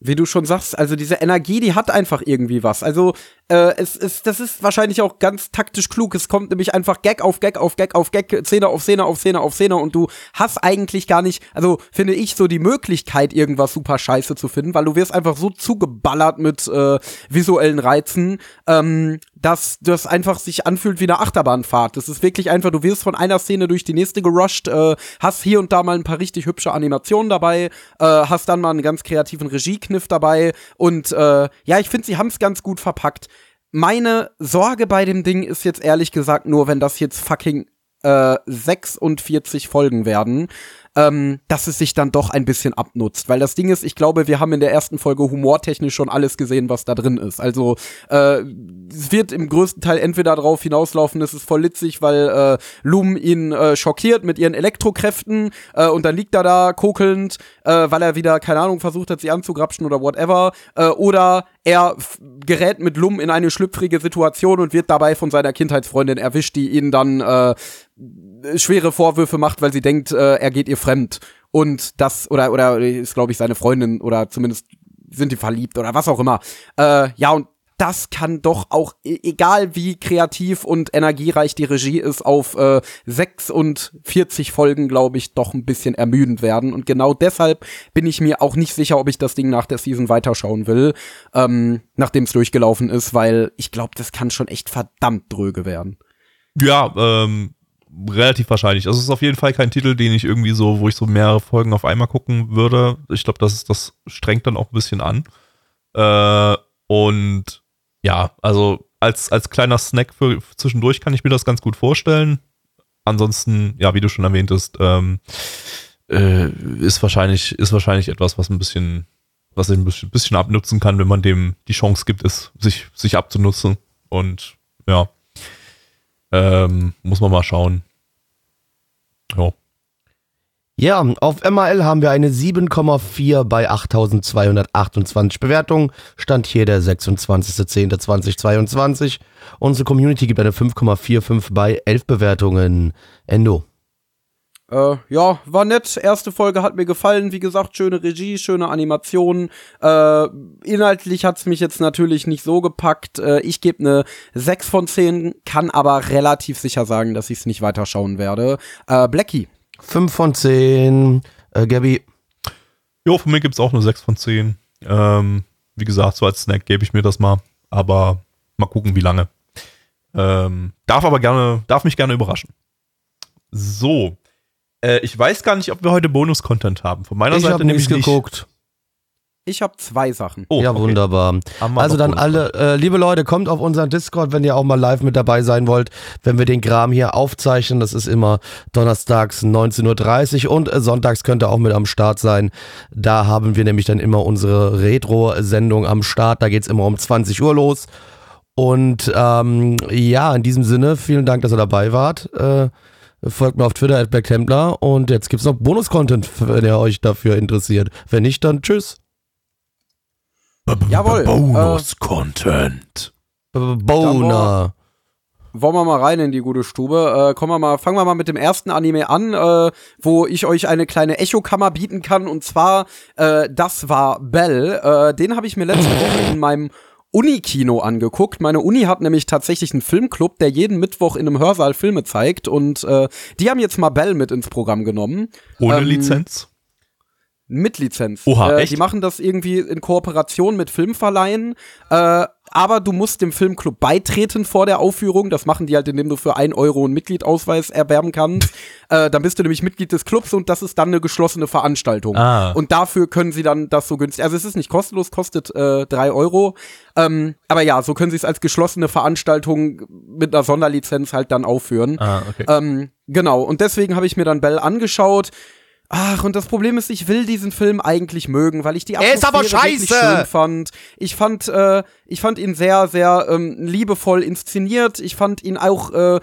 Wie du schon sagst, also diese Energie, die hat einfach irgendwie was. Also äh, es ist, das ist wahrscheinlich auch ganz taktisch klug. Es kommt nämlich einfach Gag auf Gag auf Gag auf Gag, Szene auf Szene auf Szene auf Szene und du hast eigentlich gar nicht, also finde ich so die Möglichkeit, irgendwas super scheiße zu finden, weil du wirst einfach so zugeballert mit äh, visuellen Reizen, ähm, dass das einfach sich anfühlt wie eine Achterbahnfahrt. Das ist wirklich einfach, du wirst von einer Szene durch die nächste gerusht, äh, hast hier und da mal ein paar richtig hübsche Animationen dabei, äh, hast dann mal einen ganz kreativen Regiekniff dabei und äh, ja, ich finde, sie haben es ganz gut verpackt. Meine Sorge bei dem Ding ist jetzt ehrlich gesagt nur, wenn das jetzt fucking äh, 46 Folgen werden, ähm, dass es sich dann doch ein bisschen abnutzt. Weil das Ding ist, ich glaube, wir haben in der ersten Folge humortechnisch schon alles gesehen, was da drin ist. Also äh, es wird im größten Teil entweder darauf hinauslaufen, es ist voll litzig, weil äh, Loom ihn äh, schockiert mit ihren Elektrokräften äh, und dann liegt er da kokelnd, äh, weil er wieder, keine Ahnung, versucht hat, sie anzugrapschen oder whatever. Äh, oder er gerät mit Lum in eine schlüpfrige Situation und wird dabei von seiner Kindheitsfreundin erwischt, die ihn dann äh, schwere Vorwürfe macht, weil sie denkt, äh, er geht ihr fremd. Und das, oder, oder ist, glaube ich, seine Freundin, oder zumindest sind die verliebt oder was auch immer. Äh, ja, und das kann doch auch, e-, egal wie kreativ und energiereich die Regie ist, auf äh, 46 Folgen, glaube ich, doch ein bisschen ermüdend werden. Und genau deshalb bin ich mir auch nicht sicher, ob ich das Ding nach der Season weiterschauen will, ähm, nachdem es durchgelaufen ist, weil ich glaube, das kann schon echt verdammt dröge werden. Ja, ähm, relativ wahrscheinlich. Also es ist auf jeden Fall kein Titel, den ich irgendwie so, wo ich so mehrere Folgen auf einmal gucken würde. Ich glaube, das das strengt dann auch ein bisschen an. Äh, und ja, also als, als kleiner Snack für zwischendurch kann ich mir das ganz gut vorstellen. Ansonsten, ja, wie du schon erwähntest, ähm, äh, ist wahrscheinlich, ist wahrscheinlich etwas, was ein bisschen, was ich ein bisschen, bisschen abnutzen kann, wenn man dem die Chance gibt, es sich, sich abzunutzen. Und ja, ähm, muss man mal schauen. Ja. Ja, auf MAL haben wir eine 7,4 bei 8228 Bewertungen. Stand hier der 26.10.2022. Unsere Community gibt eine 5,45 bei 11 Bewertungen. Endo. Äh, ja, war nett. Erste Folge hat mir gefallen. Wie gesagt, schöne Regie, schöne Animation. Äh, inhaltlich hat's mich jetzt natürlich nicht so gepackt. Äh, ich gebe eine 6 von 10, kann aber relativ sicher sagen, dass ich es nicht weiterschauen werde. Äh, Blackie. 5 von 10. Äh, Gabby. Jo, von mir gibt es auch eine 6 von 10. Ähm, wie gesagt, so als Snack gebe ich mir das mal. Aber mal gucken, wie lange. Ähm, darf aber gerne, darf mich gerne überraschen. So. Äh, ich weiß gar nicht, ob wir heute Bonus-Content haben. Von meiner Ich Seite habe nämlich geguckt. Ich habe zwei Sachen. Oh, ja, okay. wunderbar. Also dann alle, äh, liebe Leute, kommt auf unseren Discord, wenn ihr auch mal live mit dabei sein wollt, wenn wir den Kram hier aufzeichnen. Das ist immer donnerstags 19.30 Uhr und äh, sonntags könnt ihr auch mit am Start sein. Da haben wir nämlich dann immer unsere Retro-Sendung am Start. Da geht's immer um 20 Uhr los. Und ähm, ja, in diesem Sinne, vielen Dank, dass ihr dabei wart. Äh, folgt mir auf Twitter at BlackTemplar und jetzt gibt's noch Bonus-Content, wenn ihr euch dafür interessiert. Wenn nicht, dann tschüss. Jawohl. Bonus-Content. B- Boner. Wollen wir mal rein in die gute Stube. Äh, kommen wir mal, fangen wir mal mit dem ersten Anime an, äh, wo ich euch eine kleine Echokammer bieten kann. Und zwar, äh, das war Bell. Äh, den habe ich mir letzte Woche in meinem Unikino angeguckt. Meine Uni hat nämlich tatsächlich einen Filmclub, der jeden Mittwoch in einem Hörsaal Filme zeigt. Und äh, die haben jetzt mal Bell mit ins Programm genommen. Ohne Ähm, Lizenz? Mit Lizenz. Oha, äh, echt? Die machen das irgendwie in Kooperation mit Filmverleihen. Äh, aber du musst dem Filmclub beitreten vor der Aufführung. Das machen die halt, indem du für ein Euro einen Mitgliedausweis erwerben kannst. äh, dann bist du nämlich Mitglied des Clubs und das ist dann eine geschlossene Veranstaltung. Ah. Und dafür können sie dann das so günstig. Also es ist nicht kostenlos, kostet äh, drei Euro. Ähm, aber ja, so können sie es als geschlossene Veranstaltung mit einer Sonderlizenz halt dann aufführen. Ah, okay. Ähm, genau, und deswegen habe ich mir dann Bell angeschaut. Ach, und das Problem ist, ich will diesen Film eigentlich mögen, weil ich die Er ist aber Atmosphäre wirklich scheiße! schön fand. Ich fand, äh, ich fand ihn sehr, sehr ähm, liebevoll inszeniert. Ich fand ihn auch äh,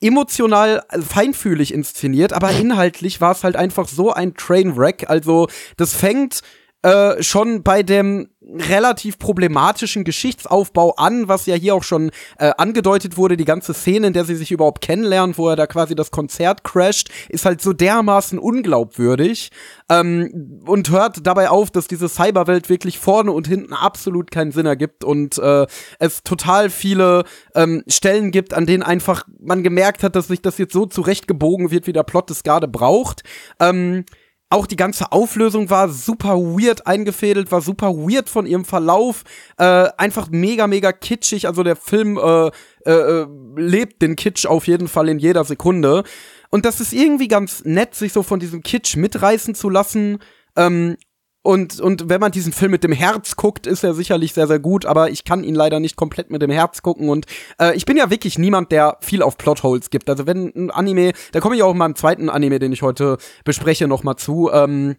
emotional äh, feinfühlig inszeniert, aber inhaltlich war es halt einfach so ein Trainwreck. Also, das fängt äh, schon bei dem relativ problematischen Geschichtsaufbau an, was ja hier auch schon äh, angedeutet wurde. Die ganze Szene, in der sie sich überhaupt kennenlernen, wo er da quasi das Konzert crasht, ist halt so dermaßen unglaubwürdig ähm, und hört dabei auf, dass diese Cyberwelt wirklich vorne und hinten absolut keinen Sinn ergibt und äh, es total viele ähm, Stellen gibt, an denen einfach man gemerkt hat, dass sich das jetzt so zurechtgebogen wird, wie der Plot es gerade braucht. Ähm, auch die ganze Auflösung war super weird eingefädelt, war super weird von ihrem Verlauf, äh, einfach mega, mega kitschig. Also der Film äh, äh, äh, lebt den Kitsch auf jeden Fall in jeder Sekunde. Und das ist irgendwie ganz nett, sich so von diesem Kitsch mitreißen zu lassen. Ähm, und, und wenn man diesen Film mit dem Herz guckt, ist er sicherlich sehr, sehr gut, aber ich kann ihn leider nicht komplett mit dem Herz gucken. Und äh, ich bin ja wirklich niemand, der viel auf Plotholes gibt. Also wenn ein Anime, da komme ich auch in meinem zweiten Anime, den ich heute bespreche, noch mal zu. Ähm,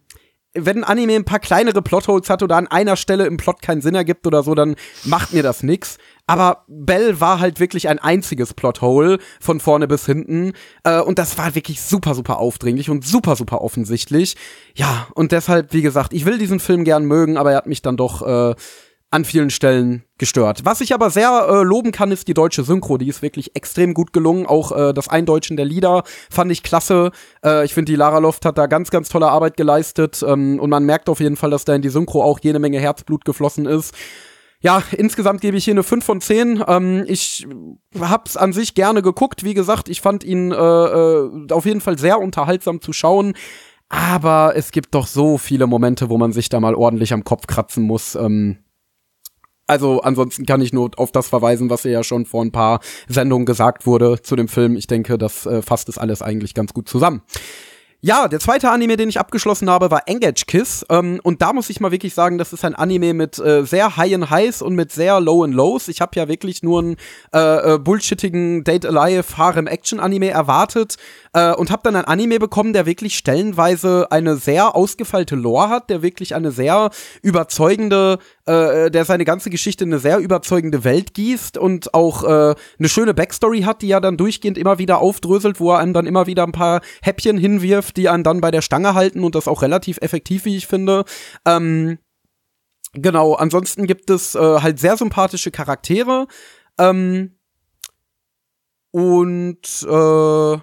wenn ein Anime ein paar kleinere Plotholes hat oder an einer Stelle im Plot keinen Sinn ergibt oder so, dann macht mir das nix. Aber Bell war halt wirklich ein einziges Plothole von vorne bis hinten. Äh, und das war wirklich super, super aufdringlich und super, super offensichtlich. Ja, und deshalb, wie gesagt, ich will diesen Film gern mögen, aber er hat mich dann doch äh, an vielen Stellen gestört. Was ich aber sehr äh, loben kann, ist die deutsche Synchro. Die ist wirklich extrem gut gelungen. Auch äh, das Eindeutschen der Lieder fand ich klasse. Äh, ich finde, die Lara Loft hat da ganz, ganz tolle Arbeit geleistet. Ähm, und man merkt auf jeden Fall, dass da in die Synchro auch jede Menge Herzblut geflossen ist. Ja, insgesamt gebe ich hier eine 5 von 10. Ähm, ich hab's an sich gerne geguckt. Wie gesagt, ich fand ihn äh, äh, auf jeden Fall sehr unterhaltsam zu schauen. Aber es gibt doch so viele Momente, wo man sich da mal ordentlich am Kopf kratzen muss. Ähm, also ansonsten kann ich nur auf das verweisen, was ja schon vor ein paar Sendungen gesagt wurde zu dem Film. Ich denke, das äh, fasst es alles eigentlich ganz gut zusammen. Ja, der zweite Anime, den ich abgeschlossen habe, war Engage Kiss. Ähm, und da muss ich mal wirklich sagen, das ist ein Anime mit äh, sehr High and Highs und mit sehr Low and Lows. Ich habe ja wirklich nur einen äh, äh, bullshittigen Date Alive Harem Action Anime erwartet äh, und habe dann ein Anime bekommen, der wirklich stellenweise eine sehr ausgefeilte Lore hat, der wirklich eine sehr überzeugende, äh, der seine ganze Geschichte in eine sehr überzeugende Welt gießt und auch äh, eine schöne Backstory hat, die ja dann durchgehend immer wieder aufdröselt, wo er einem dann immer wieder ein paar Häppchen hinwirft die einen dann bei der Stange halten und das auch relativ effektiv, wie ich finde. Ähm, genau, ansonsten gibt es äh, halt sehr sympathische Charaktere. Ähm, und äh,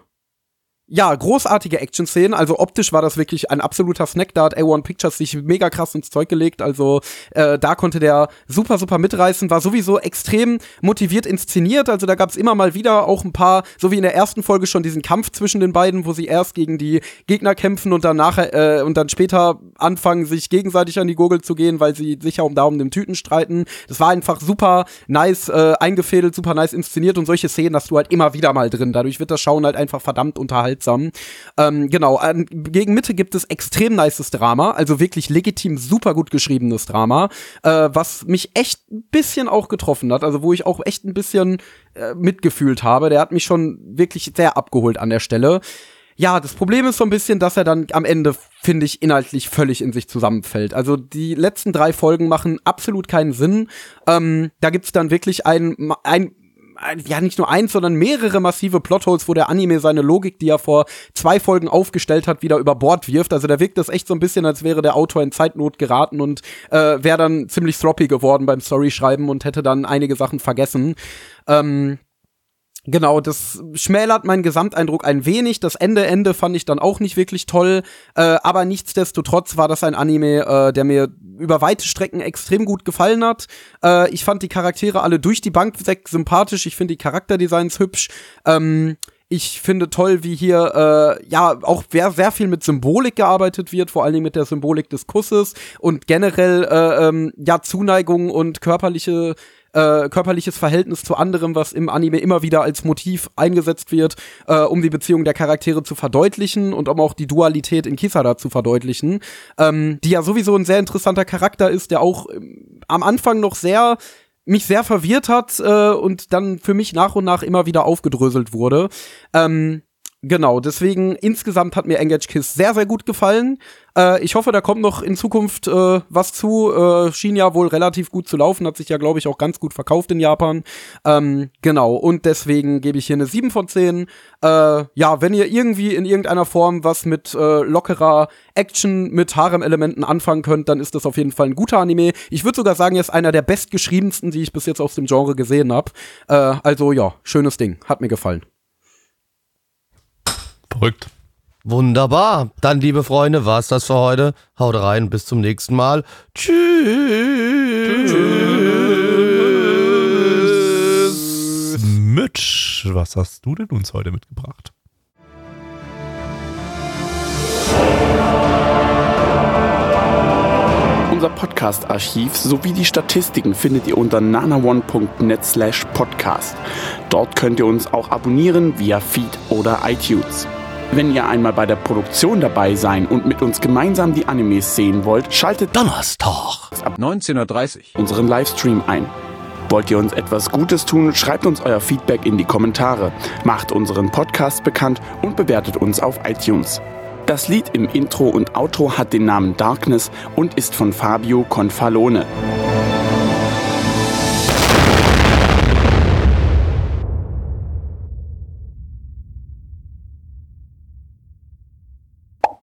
ja, großartige Action-Szenen. Also optisch war das wirklich ein absoluter Snack. Da hat A1 Pictures sich mega krass ins Zeug gelegt. Also äh, da konnte der super, super mitreißen. War sowieso extrem motiviert inszeniert. Also da gab es immer mal wieder auch ein paar, so wie in der ersten Folge schon diesen Kampf zwischen den beiden, wo sie erst gegen die Gegner kämpfen und dann nachher äh, und dann später anfangen, sich gegenseitig an die Gurgel zu gehen, weil sie sicher um Daumen dem Tüten streiten. Das war einfach super nice äh, eingefädelt, super nice inszeniert und solche Szenen hast du halt immer wieder mal drin. Dadurch wird das Schauen halt einfach verdammt unterhaltsam unterhaltsam. Ähm, genau, an, gegen Mitte gibt es extrem nices Drama, also wirklich legitim super gut geschriebenes Drama, äh, was mich echt ein bisschen auch getroffen hat, also wo ich auch echt ein bisschen äh, mitgefühlt habe. Der hat mich schon wirklich sehr abgeholt an der Stelle. Ja, das Problem ist so ein bisschen, dass er dann am Ende, finde ich, inhaltlich völlig in sich zusammenfällt. Also die letzten drei Folgen machen absolut keinen Sinn. Ähm, da gibt's dann wirklich ein, ein ja nicht nur eins, sondern mehrere massive Plotholes, wo der Anime seine Logik, die er vor zwei Folgen aufgestellt hat, wieder über Bord wirft. Also da wirkt das echt so ein bisschen, als wäre der Autor in Zeitnot geraten und äh, wäre dann ziemlich sloppy geworden beim Storyschreiben und hätte dann einige Sachen vergessen. Ähm, Genau, das schmälert meinen Gesamteindruck ein wenig. Das Ende Ende fand ich dann auch nicht wirklich toll, äh, aber nichtsdestotrotz war das ein Anime, äh, der mir über weite Strecken extrem gut gefallen hat. Äh, ich fand die Charaktere alle durch die Bank weg sympathisch. Ich finde die Charakterdesigns hübsch. Ähm, ich finde toll, wie hier äh, ja auch sehr, sehr viel mit Symbolik gearbeitet wird, vor allen Dingen mit der Symbolik des Kusses und generell äh, ähm, ja Zuneigung und körperliche äh, körperliches Verhältnis zu anderem, was im Anime immer wieder als Motiv eingesetzt wird, äh, um die Beziehung der Charaktere zu verdeutlichen und um auch die Dualität in Kisada zu verdeutlichen, ähm, die ja sowieso ein sehr interessanter Charakter ist, der auch ähm, am Anfang noch sehr mich sehr verwirrt hat äh, und dann für mich nach und nach immer wieder aufgedröselt wurde. Ähm, Genau, deswegen insgesamt hat mir Engage Kiss sehr, sehr gut gefallen. Äh, ich hoffe, da kommt noch in Zukunft äh, was zu. Äh, schien ja wohl relativ gut zu laufen, hat sich ja, glaube ich, auch ganz gut verkauft in Japan. Ähm, genau, und deswegen gebe ich hier eine 7 von 10. Äh, ja, wenn ihr irgendwie in irgendeiner Form was mit äh, lockerer Action mit Harem-Elementen anfangen könnt, dann ist das auf jeden Fall ein guter Anime. Ich würde sogar sagen, er ist einer der bestgeschriebensten, die ich bis jetzt aus dem Genre gesehen habe. Äh, also ja, schönes Ding. Hat mir gefallen. Verrückt. Wunderbar. Dann, liebe Freunde, war's das für heute. Haut rein, bis zum nächsten Mal. Tschüss. Mitch, was hast du denn uns heute mitgebracht? Unser Podcast-Archiv sowie die Statistiken findet ihr unter nanaone.net slash podcast. Dort könnt ihr uns auch abonnieren via Feed oder iTunes. Wenn ihr einmal bei der Produktion dabei sein und mit uns gemeinsam die Animes sehen wollt, schaltet Donnerstag. ab 19.30 unseren Livestream ein. Wollt ihr uns etwas Gutes tun, schreibt uns euer Feedback in die Kommentare, macht unseren Podcast bekannt und bewertet uns auf iTunes. Das Lied im Intro und Outro hat den Namen Darkness und ist von Fabio Confalone.